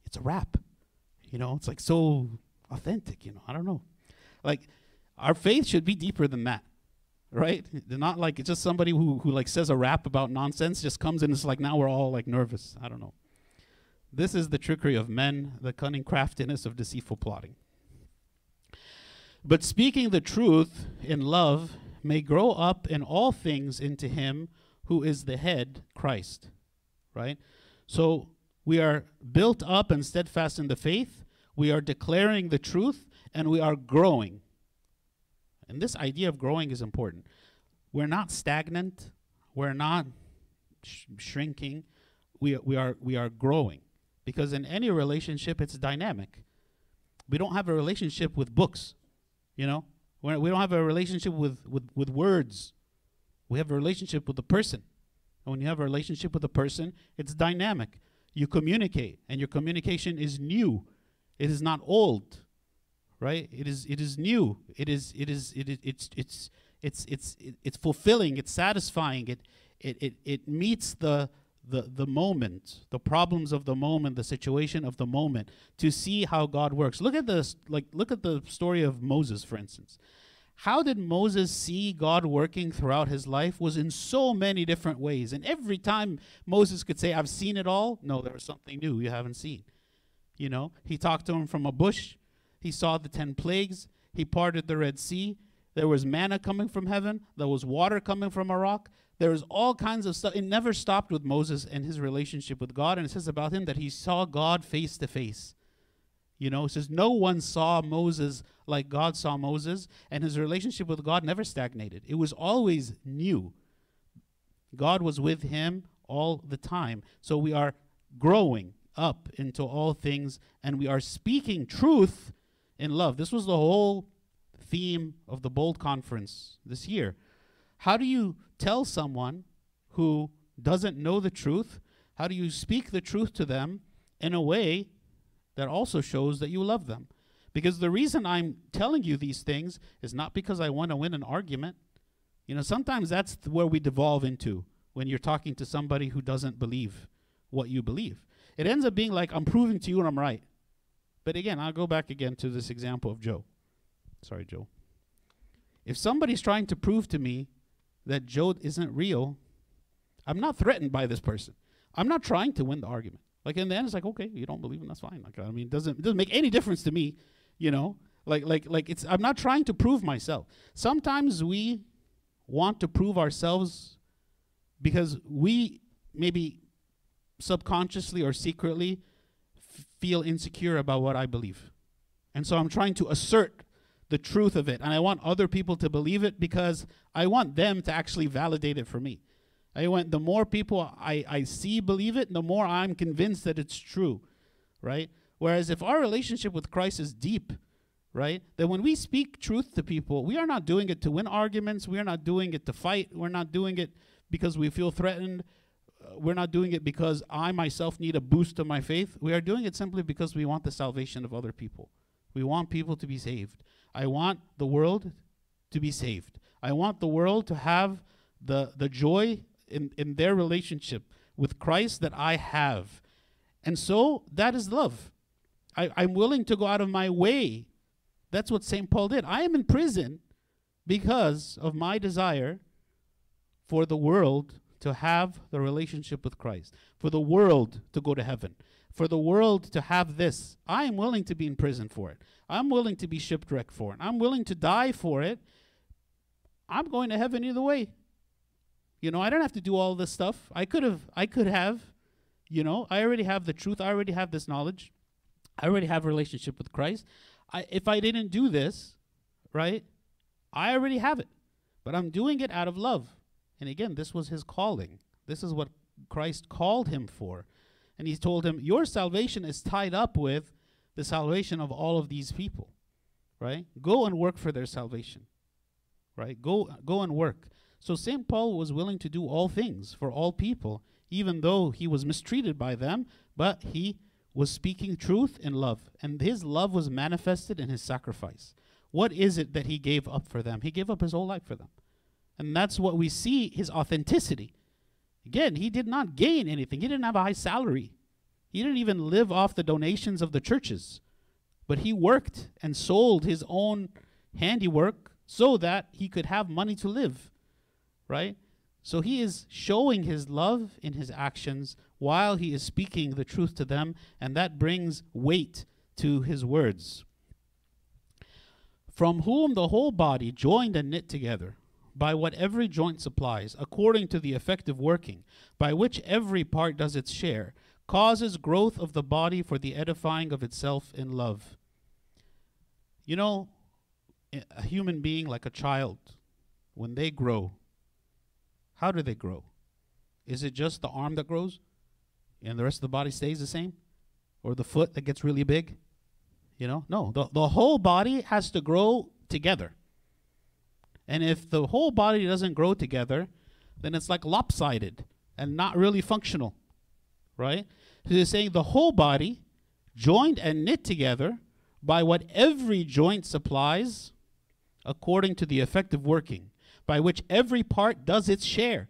It's a rap. You know, it's like so authentic, you know. I don't know. Like our faith should be deeper than that. Right? They're not like it's just somebody who who like says a rap about nonsense, just comes in and it's like now we're all like nervous. I don't know. This is the trickery of men, the cunning craftiness of deceitful plotting. But speaking the truth in love may grow up in all things into him who is the head, Christ. Right? So we are built up and steadfast in the faith, we are declaring the truth, and we are growing. And this idea of growing is important. We're not stagnant, we're not sh- shrinking, we, we, are, we are growing. Because in any relationship, it's dynamic. We don't have a relationship with books, you know? We're, we do not have a relationship with, with, with words. We have a relationship with the person. And when you have a relationship with a person, it's dynamic. You communicate, and your communication is new. It is not old, right? It is it is new. It is it is it is it's it's it's it's it's fulfilling. It's satisfying. It it it, it meets the the the moment, the problems of the moment, the situation of the moment, to see how God works. Look at this, like look at the story of Moses, for instance. How did Moses see God working throughout his life was in so many different ways. And every time Moses could say, I've seen it all, no, there was something new you haven't seen. You know, he talked to him from a bush, he saw the 10 plagues, he parted the Red Sea, there was manna coming from heaven, there was water coming from a rock, there was all kinds of stuff. It never stopped with Moses and his relationship with God. And it says about him that he saw God face to face. You know, it says no one saw Moses like God saw Moses, and his relationship with God never stagnated. It was always new. God was with him all the time. So we are growing up into all things, and we are speaking truth in love. This was the whole theme of the Bold Conference this year. How do you tell someone who doesn't know the truth? How do you speak the truth to them in a way that also shows that you love them? Because the reason I'm telling you these things is not because I want to win an argument. You know, sometimes that's th- where we devolve into when you're talking to somebody who doesn't believe what you believe. It ends up being like, I'm proving to you and I'm right. But again, I'll go back again to this example of Joe. Sorry, Joe. If somebody's trying to prove to me that Joe isn't real, I'm not threatened by this person. I'm not trying to win the argument. Like in the end, it's like, okay, you don't believe him, that's fine. Like I mean, it doesn't it doesn't make any difference to me, you know. Like like like it's I'm not trying to prove myself. Sometimes we want to prove ourselves because we maybe subconsciously or secretly feel insecure about what I believe. And so I'm trying to assert the truth of it. And I want other people to believe it because I want them to actually validate it for me. I want the more people I, I see believe it, the more I'm convinced that it's true. Right? Whereas if our relationship with Christ is deep, right? Then when we speak truth to people, we are not doing it to win arguments. We are not doing it to fight. We're not doing it because we feel threatened. Uh, we're not doing it because I myself need a boost to my faith. We are doing it simply because we want the salvation of other people. We want people to be saved. I want the world to be saved. I want the world to have the, the joy in, in their relationship with Christ that I have. And so that is love. I, I'm willing to go out of my way. That's what St. Paul did. I am in prison because of my desire for the world to have the relationship with Christ, for the world to go to heaven, for the world to have this. I am willing to be in prison for it. I'm willing to be shipwrecked for it. I'm willing to die for it. I'm going to heaven either way. You know, I don't have to do all this stuff. I could have, I could have, you know, I already have the truth. I already have this knowledge. I already have a relationship with Christ. I, if I didn't do this, right, I already have it. But I'm doing it out of love. And again, this was his calling. This is what Christ called him for. And he told him, Your salvation is tied up with the salvation of all of these people. Right? Go and work for their salvation. Right? Go go and work. So St. Paul was willing to do all things for all people, even though he was mistreated by them, but he was speaking truth in love. And his love was manifested in his sacrifice. What is it that he gave up for them? He gave up his whole life for them. And that's what we see his authenticity. Again, he did not gain anything, he didn't have a high salary. He didn't even live off the donations of the churches. But he worked and sold his own handiwork so that he could have money to live right? So he is showing his love in his actions while he is speaking the truth to them, and that brings weight to his words. From whom the whole body, joined and knit together, by what every joint supplies, according to the effective working, by which every part does its share, causes growth of the body for the edifying of itself in love. You know, a human being like a child, when they grow, how do they grow? Is it just the arm that grows and the rest of the body stays the same? Or the foot that gets really big? You know? No, the, the whole body has to grow together. And if the whole body doesn't grow together, then it's like lopsided and not really functional, right? So they're saying the whole body, joined and knit together by what every joint supplies, according to the effective working, by which every part does its share.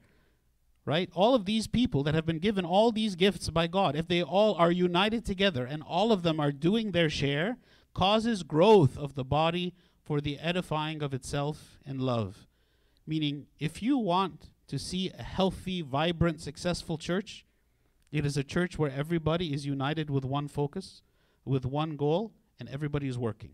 Right? All of these people that have been given all these gifts by God, if they all are united together and all of them are doing their share, causes growth of the body for the edifying of itself in love. Meaning, if you want to see a healthy, vibrant, successful church, it is a church where everybody is united with one focus, with one goal, and everybody is working.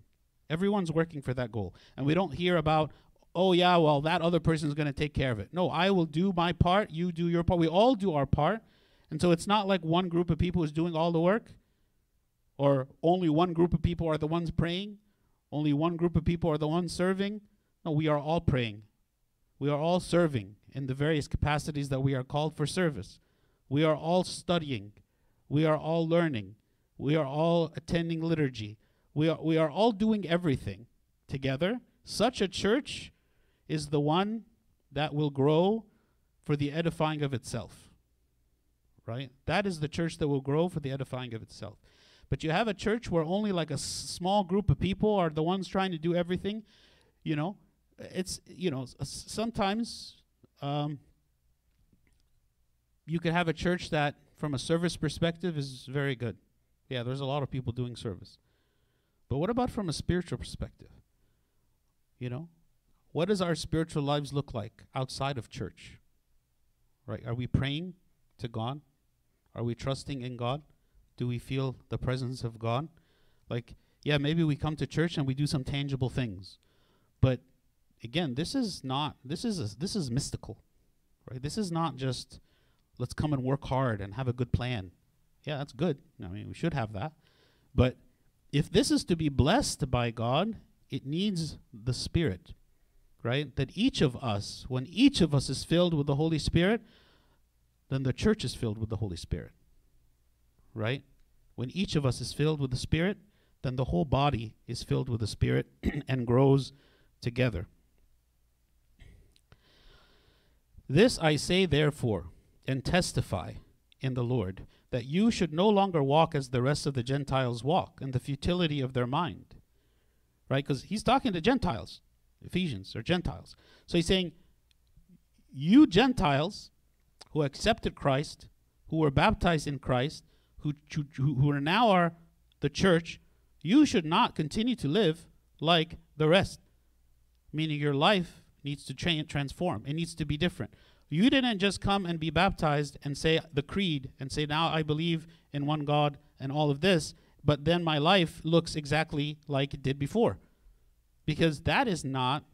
Everyone's working for that goal. And we don't hear about, oh, yeah, well, that other person is going to take care of it. No, I will do my part, you do your part. We all do our part. And so it's not like one group of people is doing all the work, or only one group of people are the ones praying, only one group of people are the ones serving. No, we are all praying. We are all serving in the various capacities that we are called for service. We are all studying. We are all learning. We are all attending liturgy. We are, we are all doing everything together. Such a church is the one that will grow for the edifying of itself. Right? That is the church that will grow for the edifying of itself. But you have a church where only like a s- small group of people are the ones trying to do everything. You know, it's, you know, s- sometimes um, you could have a church that, from a service perspective, is very good. Yeah, there's a lot of people doing service. But what about from a spiritual perspective? You know, what does our spiritual lives look like outside of church? Right? Are we praying to God? Are we trusting in God? Do we feel the presence of God? Like, yeah, maybe we come to church and we do some tangible things. But again, this is not this is a, this is mystical. Right? This is not just let's come and work hard and have a good plan. Yeah, that's good. I mean, we should have that. But if this is to be blessed by God, it needs the Spirit, right? That each of us, when each of us is filled with the Holy Spirit, then the church is filled with the Holy Spirit, right? When each of us is filled with the Spirit, then the whole body is filled with the Spirit and grows together. This I say, therefore, and testify in the Lord, that you should no longer walk as the rest of the Gentiles walk, in the futility of their mind. Right? Because he's talking to Gentiles. Ephesians are Gentiles. So he's saying, You Gentiles who accepted Christ, who were baptized in Christ, who, who, who now are the church, you should not continue to live like the rest. Meaning your life needs to tra- transform, it needs to be different. You didn't just come and be baptized and say the creed and say, Now I believe in one God and all of this, but then my life looks exactly like it did before. Because that is not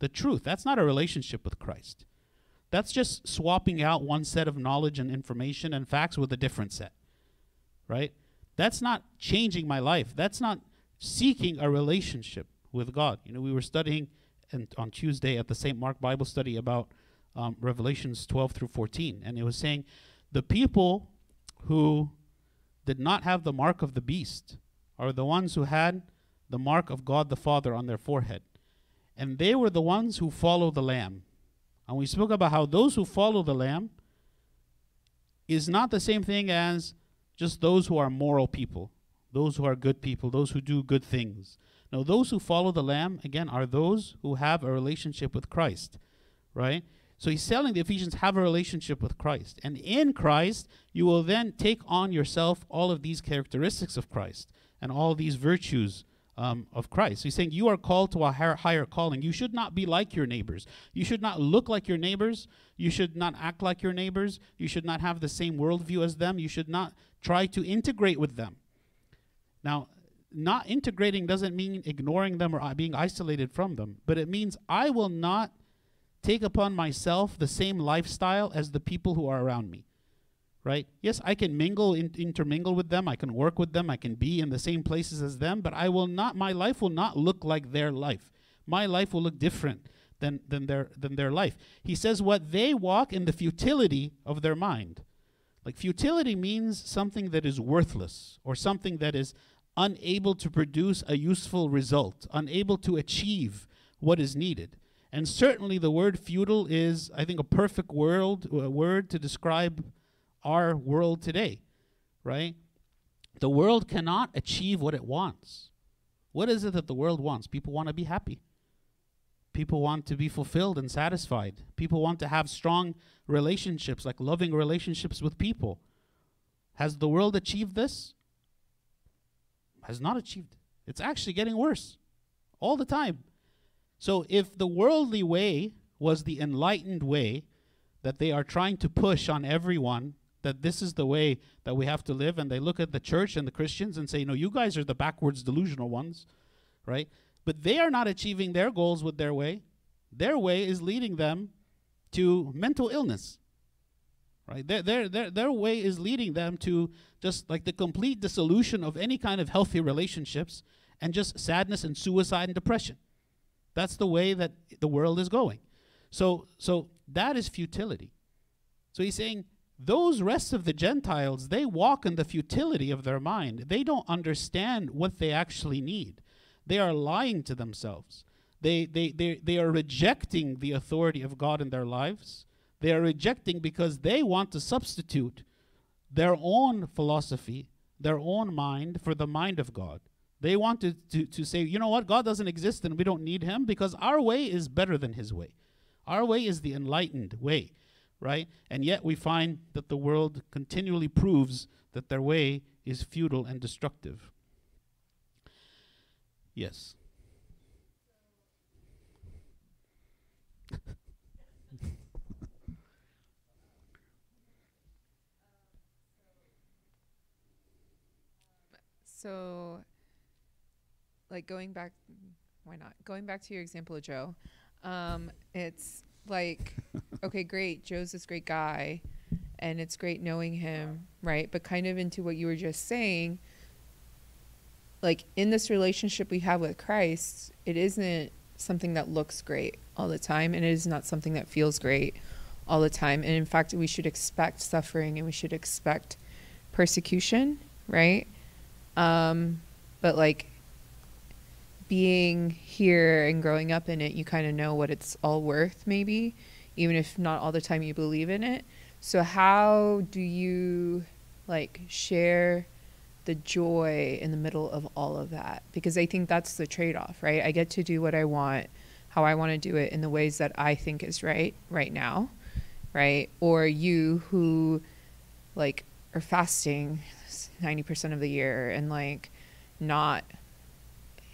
the truth. That's not a relationship with Christ. That's just swapping out one set of knowledge and information and facts with a different set. Right? That's not changing my life. That's not seeking a relationship with God. You know, we were studying and on Tuesday at the St. Mark Bible study about um, Revelations 12 through 14, and it was saying the people who did not have the mark of the beast are the ones who had the mark of God the Father on their forehead. And they were the ones who follow the Lamb. And we spoke about how those who follow the Lamb is not the same thing as just those who are moral people, those who are good people, those who do good things. No, those who follow the Lamb, again, are those who have a relationship with Christ, right? So he's telling the Ephesians, have a relationship with Christ. And in Christ, you will then take on yourself all of these characteristics of Christ and all these virtues um, of Christ. He's saying you are called to a higher, higher calling. You should not be like your neighbors. You should not look like your neighbors. You should not act like your neighbors. You should not have the same worldview as them. You should not try to integrate with them. Now, not integrating doesn't mean ignoring them or uh, being isolated from them, but it means I will not take upon myself the same lifestyle as the people who are around me. Right? Yes, I can mingle, in, intermingle with them. I can work with them. I can be in the same places as them, but I will not, my life will not look like their life. My life will look different than, than, their, than their life. He says, what they walk in the futility of their mind. Like, futility means something that is worthless or something that is unable to produce a useful result, unable to achieve what is needed. And certainly the word futile is, I think, a perfect word, uh, word to describe our world today, right? The world cannot achieve what it wants. What is it that the world wants? People want to be happy. People want to be fulfilled and satisfied. People want to have strong relationships, like loving relationships with people. Has the world achieved this? Has not achieved. It's actually getting worse all the time. So if the worldly way was the enlightened way that they are trying to push on everyone that this is the way that we have to live and they look at the church and the Christians and say no you guys are the backwards delusional ones right but they are not achieving their goals with their way their way is leading them to mental illness right their, their, their, their way is leading them to just like the complete dissolution of any kind of healthy relationships and just sadness and suicide and depression that's the way that the world is going so so that is futility. So he's saying those rest of the Gentiles, they walk in the futility of their mind. They don't understand what they actually need. They are lying to themselves. They, they, they, they are rejecting the authority of God in their lives. They are rejecting because they want to substitute their own philosophy, their own mind, for the mind of God. They want to, to, to say, you know what, God doesn't exist and we don't need him because our way is better than his way. Our way is the enlightened way, right? And yet we find that the world continually proves that their way is futile and destructive. Yes. so like going back why not going back to your example of joe um, it's like, okay, great. Joe's this great guy, and it's great knowing him, right? But kind of into what you were just saying, like in this relationship we have with Christ, it isn't something that looks great all the time, and it is not something that feels great all the time. And in fact, we should expect suffering and we should expect persecution, right? Um, but like being here and growing up in it, you kind of know what it's all worth, maybe, even if not all the time you believe in it. So, how do you like share the joy in the middle of all of that? Because I think that's the trade off, right? I get to do what I want, how I want to do it in the ways that I think is right right now, right? Or you who like are fasting 90% of the year and like not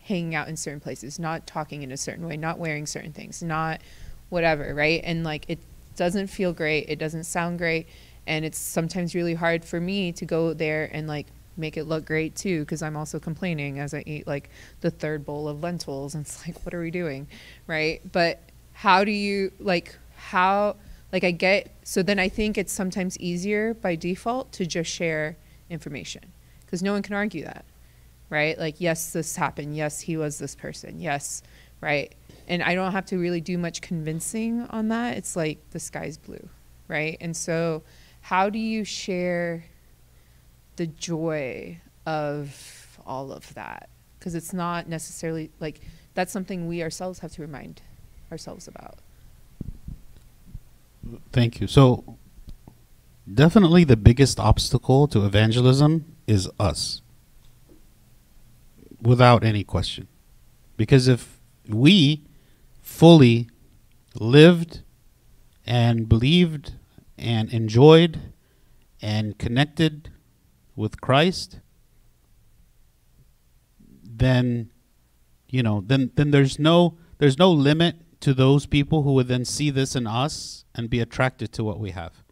hanging out in certain places, not talking in a certain way, not wearing certain things, not whatever, right? And like it doesn't feel great, it doesn't sound great, and it's sometimes really hard for me to go there and like make it look great too because I'm also complaining as I eat like the third bowl of lentils and it's like what are we doing? Right? But how do you like how like I get so then I think it's sometimes easier by default to just share information because no one can argue that right? Like, yes, this happened. Yes, he was this person. Yes, right? And I don't have to really do much convincing on that. It's like the sky's blue, right? And so, how do you share the joy of all of that? Because it's not necessarily like that's something we ourselves have to remind ourselves about. Thank you. So, definitely the biggest obstacle to evangelism is us without any question. Because if we fully lived and believed and enjoyed and connected with Christ, then you know, then then there's no there's no limit to those people who would then see this in us and be attracted to what we have.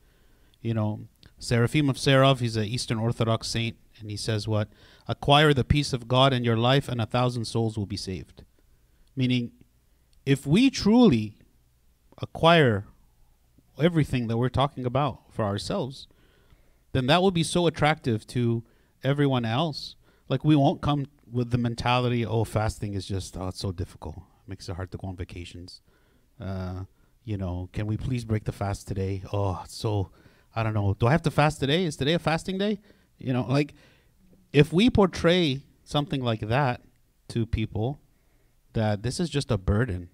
You know, Seraphim of Sarov, he's an Eastern Orthodox saint, and he says what? Acquire the peace of God in your life, and a thousand souls will be saved. Meaning, if we truly acquire everything that we're talking about for ourselves, then that will be so attractive to everyone else. Like, we won't come with the mentality, oh, fasting is just, oh, it's so difficult. Makes it hard to go on vacations. Uh, you know, can we please break the fast today? Oh, so, I don't know. Do I have to fast today? Is today a fasting day? You know, like, if we portray something like that to people, that this is just a burden.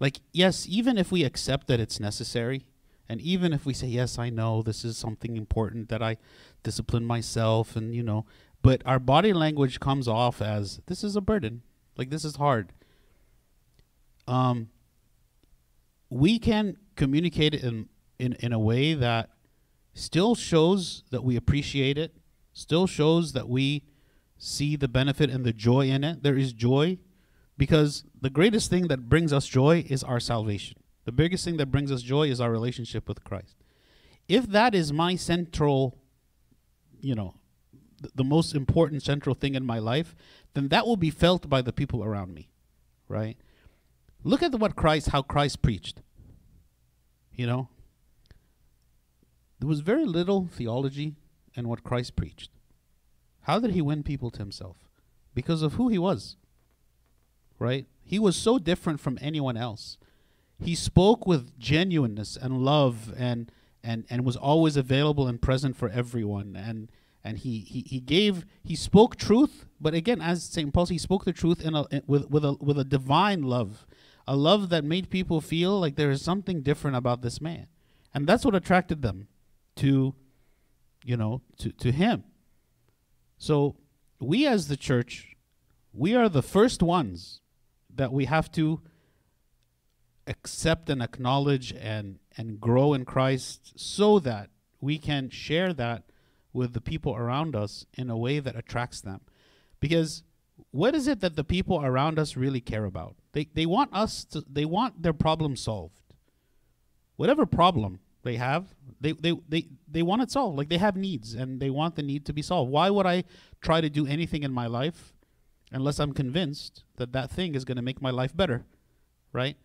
Like, yes, even if we accept that it's necessary, and even if we say, yes, I know this is something important that I discipline myself, and you know, but our body language comes off as this is a burden. Like this is hard. Um, we can communicate it in, in, in a way that still shows that we appreciate it, still shows that we see the benefit and the joy in it. There is joy because the greatest thing that brings us joy is our salvation. The biggest thing that brings us joy is our relationship with Christ. If that is my central, you know, th- the most important central thing in my life, then that will be felt by the people around me, right? Look at what Christ, how Christ preached. You know, there was very little theology in what Christ preached. How did he win people to himself? Because of who he was. Right? He was so different from anyone else. He spoke with genuineness and love and and and was always available and present for everyone. And and he, he, he gave he spoke truth but again as st paul he spoke the truth in a in, with with a with a divine love a love that made people feel like there is something different about this man. And that's what attracted them to you know to to him. So we as the church we are the first ones that we have to accept and acknowledge and and grow in Christ so that we can share that with the people around us in a way that attracts them. Because what is it that the people around us really care about? They they want us to they want their problem solved. Whatever problem they have they they they, they want it solved. Like they have needs and they want the need to be solved. Why would i try to do anything in my life unless i'm convinced that that thing is going to make my life better right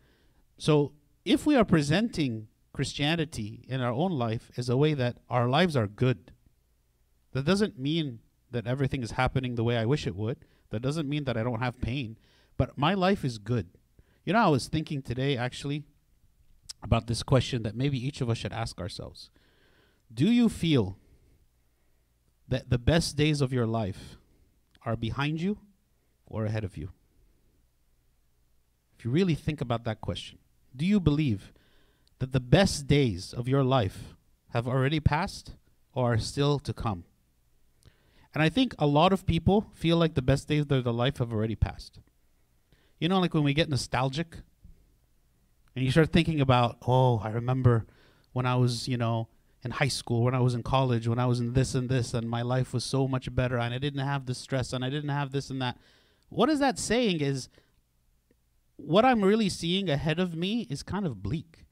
so if we are presenting Christianity in our own life as a way that our lives are good, that doesn't mean that everything is happening the way I wish it would. That doesn't mean that I don't have pain, but my life is good. You know, I was thinking today actually about this question that maybe each of us should ask ourselves. Do you feel that the best days of your life are behind you or ahead of you? If you really think about that question, do you believe that the best days of your life have already passed or are still to come? And I think a lot of people feel like the best days of their life have already passed. You know, like when we get nostalgic and you start thinking about, oh, I remember when I was, you know, in high school, when I was in college, when I was in this and this, and my life was so much better, and I didn't have the stress, and I didn't have this and that. What is that saying is what I'm really seeing ahead of me is kind of bleak.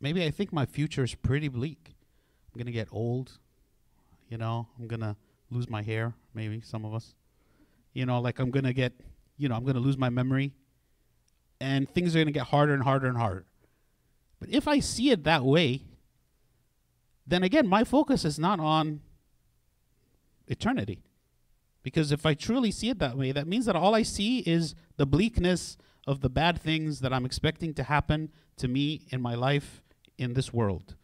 Maybe I think my future is pretty bleak. I'm going to get old. You know, I'm going to lose my hair, maybe some of us. You know, like I'm going to get, you know, I'm going to lose my memory. And things are going to get harder and harder and harder. But if I see it that way, then again, my focus is not on eternity. Because if I truly see it that way, that means that all I see is the bleakness of the bad things that I'm expecting to happen to me in my life in this world.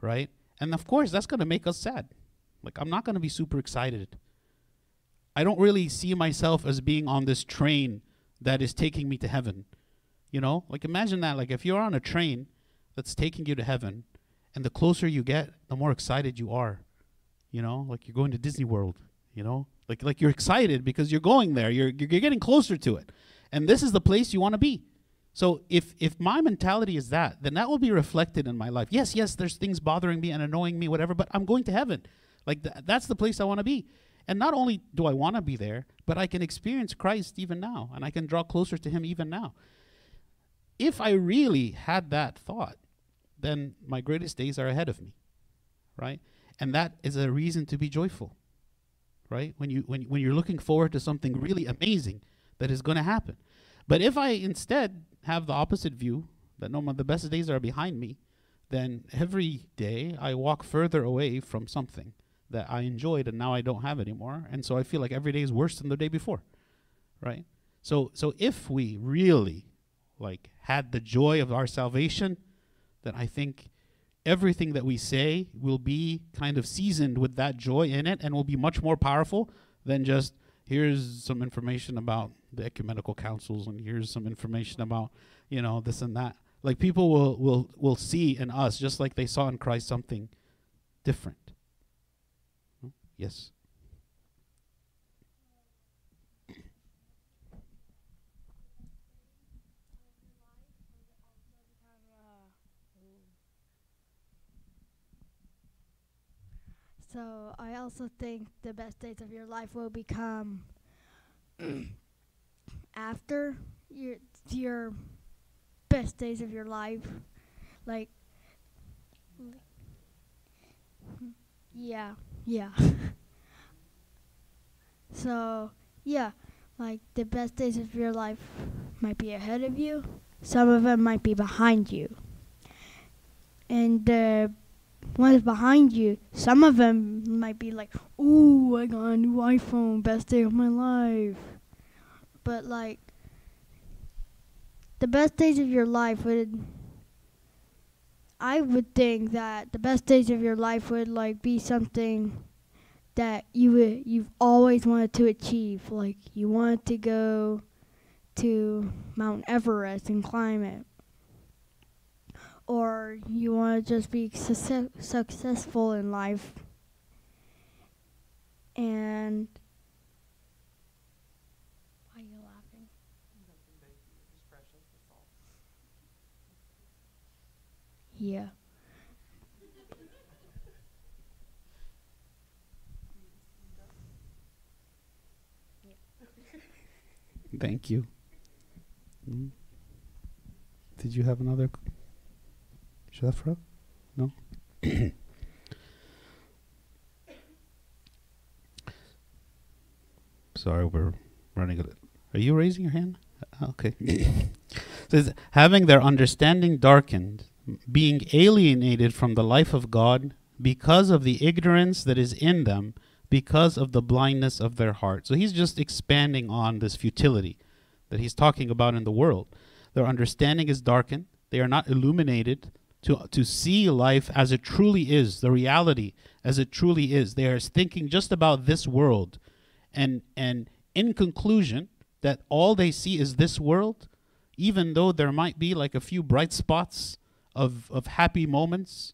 Right? And of course, that's going to make us sad. Like, I'm not going to be super excited. I don't really see myself as being on this train that is taking me to heaven. You know? Like, imagine that. Like, if you're on a train that's taking you to heaven, and the closer you get, the more excited you are. You know? Like, you're going to Disney World. You know? Like, like you're excited because you're going there. You're, you're getting closer to it. And this is the place you want to be. So if if my mentality is that, then that will be reflected in my life. Yes, yes, there's things bothering me and annoying me, whatever, but I'm going to heaven. Like th- that's the place I want to be. And not only do I want to be there, but I can experience Christ even now, and I can draw closer to Him even now. If I really had that thought, then my greatest days are ahead of me, right? And that is a reason to be joyful, right? When you when when you're looking forward to something really amazing that is going to happen. But if I instead have the opposite view, that no, the best days are behind me, then every day I walk further away from something that I enjoyed and now I don't have anymore. And so I feel like every day is worse than the day before. Right? So so if we really like had the joy of our salvation, then I think everything that we say will be kind of seasoned with that joy in it and will be much more powerful than just here's some information about the ecumenical councils and here's some information about you know this and that. Like people will will will see in us just like they saw in christ something different. Hmm? Yes So I also think the best days of your life will become after your your best days of your life. Like yeah, yeah. so, yeah, like the best days of your life might be ahead of you. Some of them might be behind you. And the ones behind you, some of them might be like, "Ooh, I got a new iPhone, best day of my life." But like the best days of your life would I would think that the best days of your life would like be something that you would you've always wanted to achieve. Like you wanted to go to Mount Everest and climb it. Or you want to just be success- successful in life. And why are you laughing? Yeah. Thank you. Mm. Did you have another? Q- Shafra? No? Sorry, we're running a little. Are you raising your hand? Uh, Okay. says, having their understanding darkened, being alienated from the life of God because of the ignorance that is in them, because of the blindness of their heart. So he's just expanding on this futility that he's talking about in the world. Their understanding is darkened. They are not illuminated to, to see life as it truly is, the reality as it truly is. They are thinking just about this world. And, and in conclusion, that all they see is this world, even though there might be like a few bright spots of, of happy moments,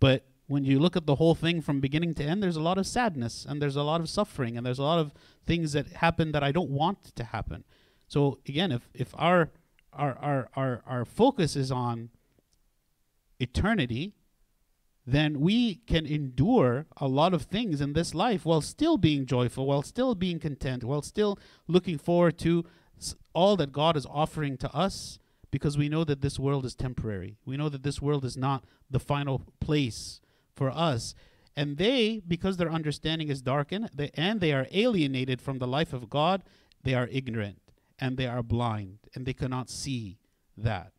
but when you look at the whole thing from beginning to end, there's a lot of sadness and there's a lot of suffering and there's a lot of things that happen that I don't want to happen. So again, if if our our our our, our focus is on eternity, then we can endure a lot of things in this life while still being joyful, while still being content, while still looking forward to all that God is offering to us because we know that this world is temporary. We know that this world is not the final place for us. And they, because their understanding is darkened, they, and they are alienated from the life of God, they are ignorant and they are blind and they cannot see that.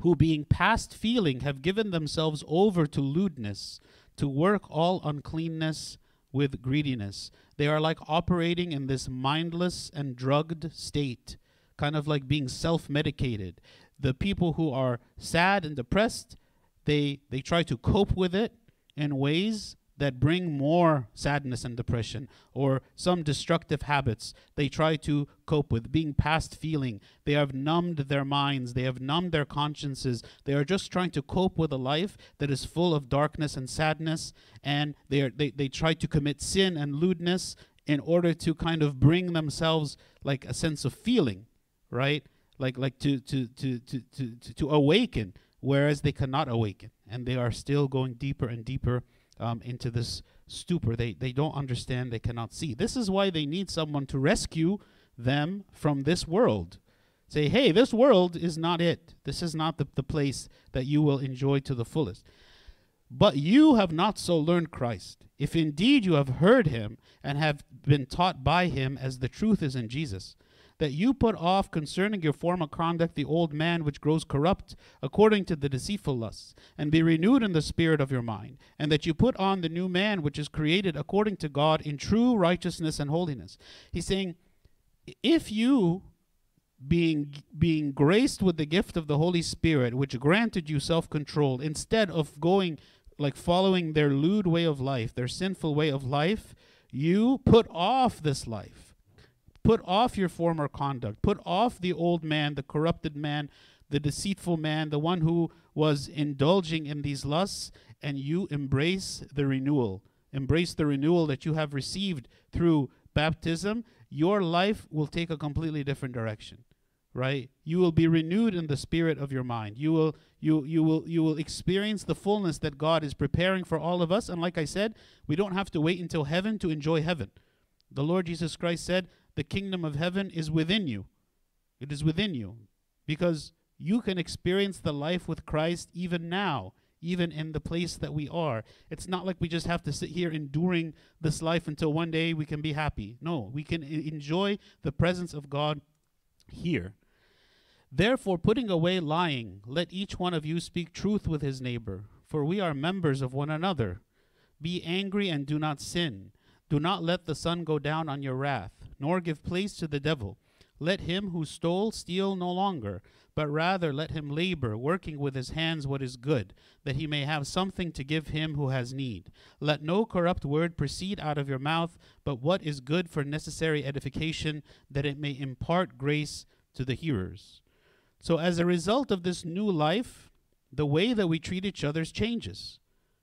Who, being past feeling, have given themselves over to lewdness, to work all uncleanness with greediness. They are like operating in this mindless and drugged state, kind of like being self medicated. The people who are sad and depressed, they, they try to cope with it in ways that bring more sadness and depression or some destructive habits they try to cope with being past feeling. They have numbed their minds. They have numbed their consciences. They are just trying to cope with a life that is full of darkness and sadness and they are they, they try to commit sin and lewdness in order to kind of bring themselves like a sense of feeling right? Like like to to to to to, to, to awaken whereas they cannot awaken and they are still going deeper and deeper um, into this stupor. They they don't understand. They cannot see. This is why they need someone to rescue them from this world. Say, hey, this world is not it. This is not the, the place that you will enjoy to the fullest. But you have not so learned Christ. If indeed you have heard him and have been taught by him as the truth is in Jesus, that you put off concerning your former conduct the old man which grows corrupt according to the deceitful lusts, and be renewed in the spirit of your mind, and that you put on the new man which is created according to God in true righteousness and holiness. He's saying, if you being being graced with the gift of the Holy Spirit, which granted you self-control, instead of going like following their lewd way of life, their sinful way of life, you put off this life. Put off your former conduct. Put off the old man, the corrupted man, the deceitful man, the one who was indulging in these lusts, and you embrace the renewal. Embrace the renewal that you have received through baptism. Your life will take a completely different direction right? You will be renewed in the spirit of your mind. You will you you will you will experience the fullness that God is preparing for all of us. And like I said, we don't have to wait until heaven to enjoy heaven. The Lord Jesus Christ said, "The kingdom of heaven is within you." It is within you because you can experience the life with Christ even now, even in the place that we are. It's not like we just have to sit here enduring this life until one day we can be happy. No, we can e- enjoy the presence of God here. Therefore, putting away lying, let each one of you speak truth with his neighbor, for we are members of one another. Be angry and do not sin. Do not let the sun go down on your wrath, nor give place to the devil. Let him who stole steal no longer, but rather let him labor, working with his hands what is good, that he may have something to give him who has need. Let no corrupt word proceed out of your mouth, but what is good for necessary edification, that it may impart grace to the hearers. So, as a result of this new life, the way that we treat each other changes.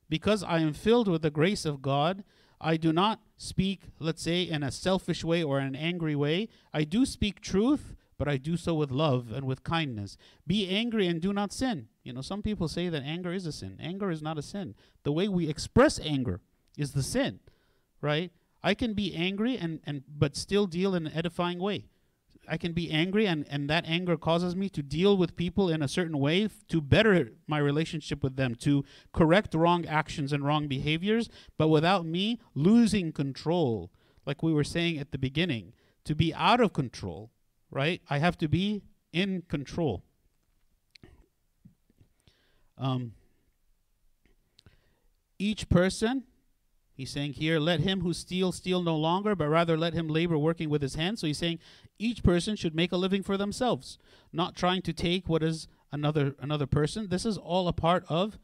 Because I am filled with the grace of God, I do not speak, let's say, in a selfish way or an angry way. I do speak truth, but I do so with love and with kindness. Be angry and do not sin. You know, some people say that anger is a sin. Anger is not a sin. The way we express anger is the sin, right? I can be angry and, and but still deal in an edifying way. I can be angry, and, and that anger causes me to deal with people in a certain way f- to better my relationship with them, to correct wrong actions and wrong behaviors, but without me losing control. Like we were saying at the beginning, to be out of control, right? I have to be in control. Um, each person He's saying here, let him who steals steal no longer, but rather let him labor working with his hands. So he's saying each person should make a living for themselves, not trying to take what is another another person. This is all a part of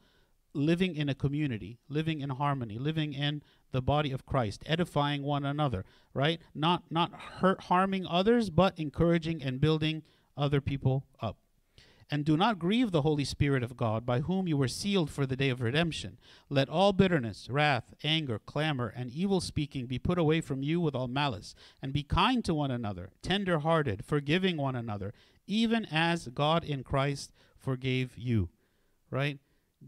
living in a community, living in harmony, living in the body of Christ, edifying one another, right? Not not hurt harming others, but encouraging and building other people up. And do not grieve the Holy Spirit of God, by whom you were sealed for the day of redemption. Let all bitterness, wrath, anger, clamor, and evil speaking be put away from you with all malice. And be kind to one another, tender hearted, forgiving one another, even as God in Christ forgave you. Right?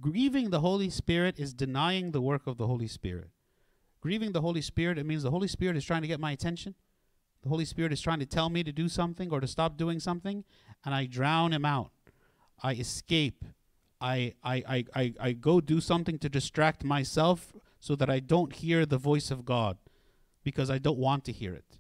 Grieving the Holy Spirit is denying the work of the Holy Spirit. Grieving the Holy Spirit, it means the Holy Spirit is trying to get my attention. The Holy Spirit is trying to tell me to do something or to stop doing something, and I drown him out. I escape. I, I, I, I, I go do something to distract myself so that I don't hear the voice of God because I don't want to hear it.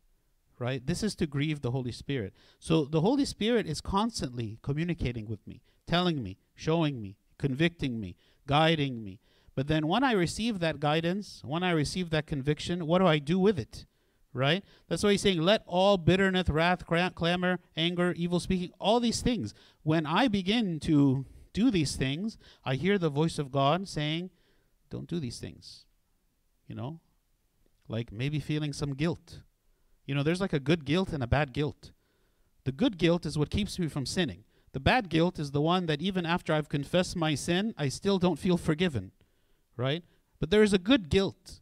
Right? This is to grieve the Holy Spirit. So the Holy Spirit is constantly communicating with me, telling me, showing me, convicting me, guiding me. But then when I receive that guidance, when I receive that conviction, what do I do with it? Right? That's why he's saying, let all bitterness, wrath, clamor, anger, evil speaking, all these things. When I begin to do these things, I hear the voice of God saying, don't do these things. You know, like maybe feeling some guilt. You know, there's like a good guilt and a bad guilt. The good guilt is what keeps me from sinning. The bad guilt is the one that even after I've confessed my sin, I still don't feel forgiven, right? But there is a good guilt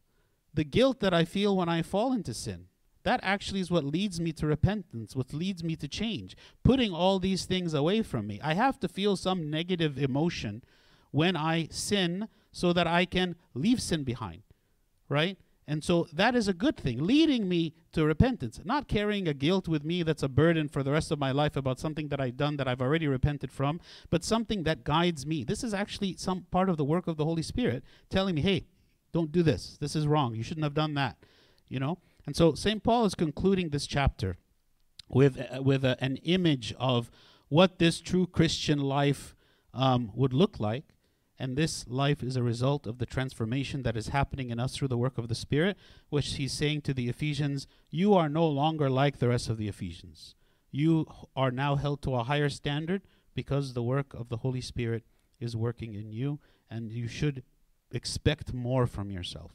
the guilt that I feel when I fall into sin. That actually is what leads me to repentance, what leads me to change. Putting all these things away from me. I have to feel some negative emotion when I sin so that I can leave sin behind, right? And so that is a good thing, leading me to repentance, not carrying a guilt with me that's a burden for the rest of my life about something that I've done that I've already repented from, but something that guides me. This is actually some part of the work of the Holy Spirit telling me, hey, don't do this. This is wrong. You shouldn't have done that. You know? And so St. Paul is concluding this chapter with, uh, with a, an image of what this true Christian life um, would look like. And this life is a result of the transformation that is happening in us through the work of the Spirit, which he's saying to the Ephesians, You are no longer like the rest of the Ephesians. You are now held to a higher standard because the work of the Holy Spirit is working in you, and you should expect more from yourself.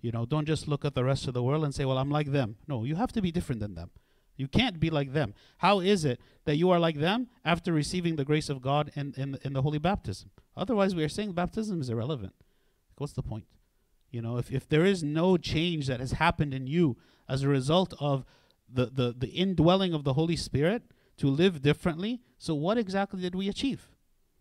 You know, don't just look at the rest of the world and say, well, I'm like them. No, you have to be different than them. You can't be like them. How is it that you are like them after receiving the grace of God in, in, in the holy baptism? Otherwise, we are saying baptism is irrelevant. What's the point? You know, if, if there is no change that has happened in you as a result of the, the, the indwelling of the Holy Spirit, to live differently. So, what exactly did we achieve?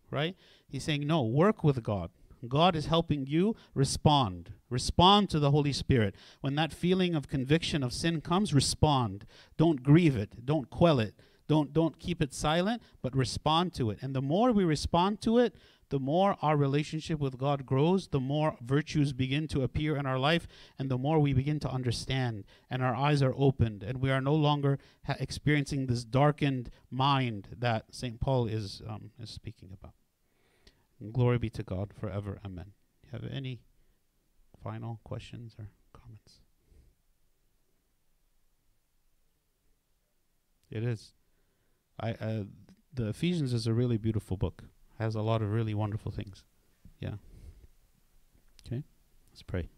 Right? He's saying, no, work with God. God is helping you respond. Respond to the Holy Spirit. When that feeling of conviction of sin comes, respond. Don't grieve it. Don't quell it. Don't don't keep it silent, but respond to it. And the more we respond to it, the more our relationship with God grows, the more virtues begin to appear in our life, and the more we begin to understand, and our eyes are opened, and we are no longer ha- experiencing this darkened mind that St. Paul is, um, is speaking about. Glory be to God forever. Amen. Have any final questions or comments? It is. I uh, the Ephesians is a really beautiful book. Has a lot of really wonderful things. Yeah. Okay. Let's pray.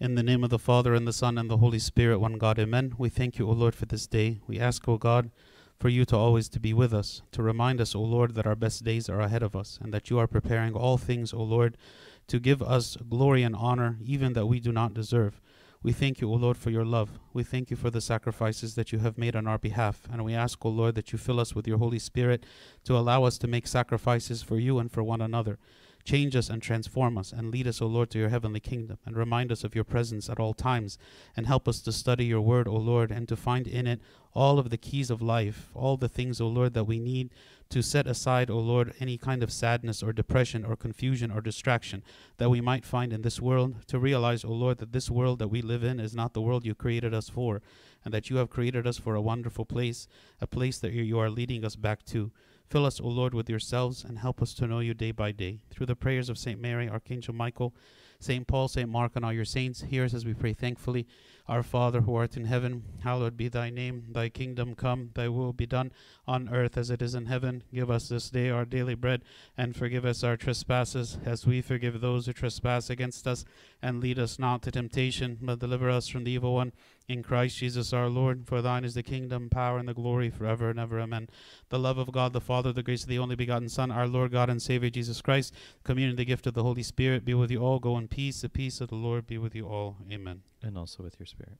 In the name of the Father and the Son and the Holy Spirit, one God, Amen. We thank you, O Lord, for this day. We ask, O God, for you to always to be with us, to remind us, O Lord, that our best days are ahead of us, and that you are preparing all things, O Lord, to give us glory and honor, even that we do not deserve. We thank you, O Lord, for your love. We thank you for the sacrifices that you have made on our behalf. And we ask, O Lord, that you fill us with your Holy Spirit to allow us to make sacrifices for you and for one another. Change us and transform us, and lead us, O Lord, to your heavenly kingdom, and remind us of your presence at all times, and help us to study your word, O Lord, and to find in it all of the keys of life, all the things, O Lord, that we need to set aside, O Lord, any kind of sadness or depression or confusion or distraction that we might find in this world, to realize, O Lord, that this world that we live in is not the world you created us for, and that you have created us for a wonderful place, a place that you- are leading us back to. Fill us, O Lord, with yourselves and help us to know you day by day. Through the prayers of St. Mary, Archangel Michael, St. Paul, St. Mark, and all your saints, hear us as we pray thankfully. Our Father who art in heaven, hallowed be thy name. Thy kingdom come, thy will be done on earth as it is in heaven. Give us this day our daily bread, and forgive us our trespasses, as we forgive those who trespass against us. And lead us not to temptation, but deliver us from the evil one. In Christ Jesus our Lord, for thine is the kingdom, power, and the glory forever and ever. Amen. The love of God the Father, the grace of the only begotten Son, our Lord God and Savior Jesus Christ, communion, the gift of the Holy Spirit, be with you all. Go in peace. The peace of the Lord be with you all. Amen. And also with your spirit.